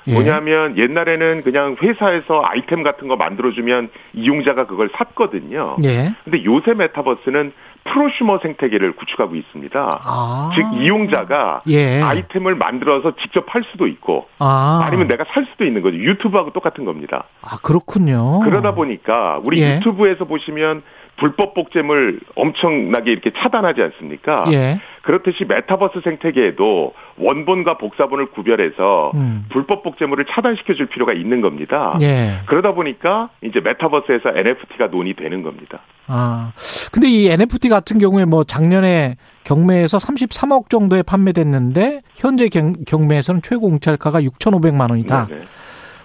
예. 뭐냐면 옛날에는 그냥 회사에서 아이템 같은 거 만들어주면 이용자가 그걸 샀거든요. 예. 근데 요새 메타버스는 프로슈머 생태계를 구축하고 있습니다. 아. 즉 이용자가 예. 아이템을 만들어서 직접 팔 수도 있고 아. 니면 내가 살 수도 있는 거죠. 유튜브하고 똑같은 겁니다. 아 그렇군요. 그러다 보니까 우리 예. 유튜브에서 보시면 불법 복제물 엄청나게 이렇게 차단하지 않습니까? 예. 그렇듯이 메타버스 생태계에도 원본과 복사본을 구별해서 음. 불법 복제물을 차단시켜 줄 필요가 있는 겁니다. 예. 그러다 보니까 이제 메타버스에서 NFT가 논의되는 겁니다. 아. 근데 이 NFT 같은 경우에 뭐 작년에 경매에서 33억 정도에 판매됐는데 현재 경매에서는 최고 공찰가가 6,500만 원이다. 네네.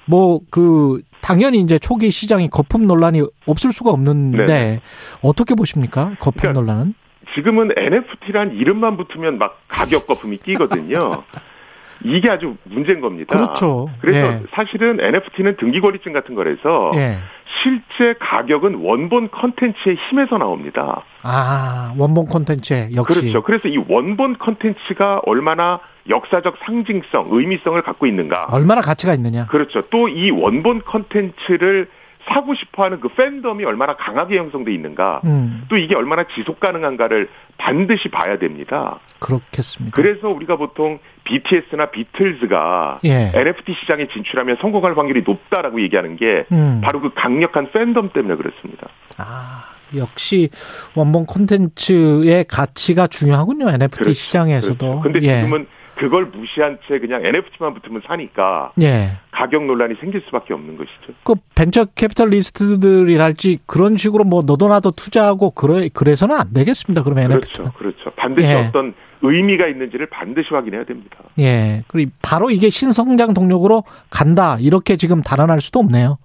뭐그 당연히 이제 초기 시장이 거품 논란이 없을 수가 없는데 네. 어떻게 보십니까? 거품 그러니까 논란은? 지금은 NFT란 이름만 붙으면 막 가격 거품이 끼거든요. 이게 아주 문제인 겁니다. 그렇죠. 그래서 예. 사실은 NFT는 등기권리증 같은 거라서 예. 실제 가격은 원본 컨텐츠의 힘에서 나옵니다. 아, 원본 컨텐츠 역시. 그렇죠. 그래서 이 원본 컨텐츠가 얼마나 역사적 상징성, 의미성을 갖고 있는가. 얼마나 가치가 있느냐. 그렇죠. 또 이 원본 컨텐츠를 사고 싶어하는 그 팬덤이 얼마나 강하게 형성돼 있는가, 음. 또 이게 얼마나 지속 가능한가를 반드시 봐야 됩니다. 그렇겠습니다. 그래서 우리가 보통 BTS나 비틀즈가 예. NFT 시장에 진출하면 성공할 확률이 높다라고 얘기하는 게 음. 바로 그 강력한 팬덤 때문에 그렇습니다. 아. 역시 원본 콘텐츠의 가치가 중요하군요. NFT 그렇죠. 시장에서도. 그런데 그렇죠. 예. 지금은 그걸 무시한 채 그냥 NFT만 붙으면 사니까 예. 가격 논란이 생길 수밖에 없는 것이죠. 그 벤처 캐피탈리스트들이랄지 그런 식으로 뭐 너도 나도 투자하고 그래 그래서는 안 되겠습니다. 그러면 그렇죠, NFT. 그렇죠. 반드시 예. 어떤 의미가 있는지를 반드시 확인해야 됩니다. 예. 그리고 바로 이게 신성장 동력으로 간다 이렇게 지금 단언할 수도 없네요.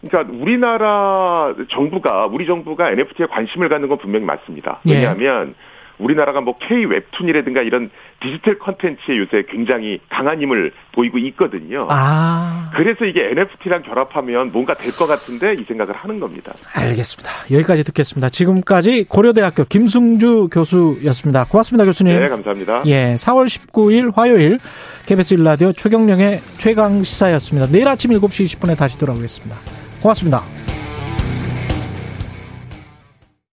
그러니까 우리나라 정부가 우리 정부가 NFT에 관심을 갖는 건 분명히 맞습니다. 예. 왜냐하면 예. 우리나라가 뭐 K 웹툰이라든가 이런 디지털 컨텐츠에 요새 굉장히 강한 힘을 보이고 있거든요. 아. 그래서 이게 NFT랑 결합하면 뭔가 될 것 같은데 이 생각을 하는 겁니다. 알겠습니다. 여기까지 듣겠습니다. 지금까지 고려대학교 김승주 교수였습니다. 고맙습니다, 교수님. 네, 감사합니다. 예, 4월 19일 화요일 KBS 일라디오 최경령의 최강 시사였습니다. 내일 아침 7시 20분에 다시 돌아오겠습니다. 고맙습니다.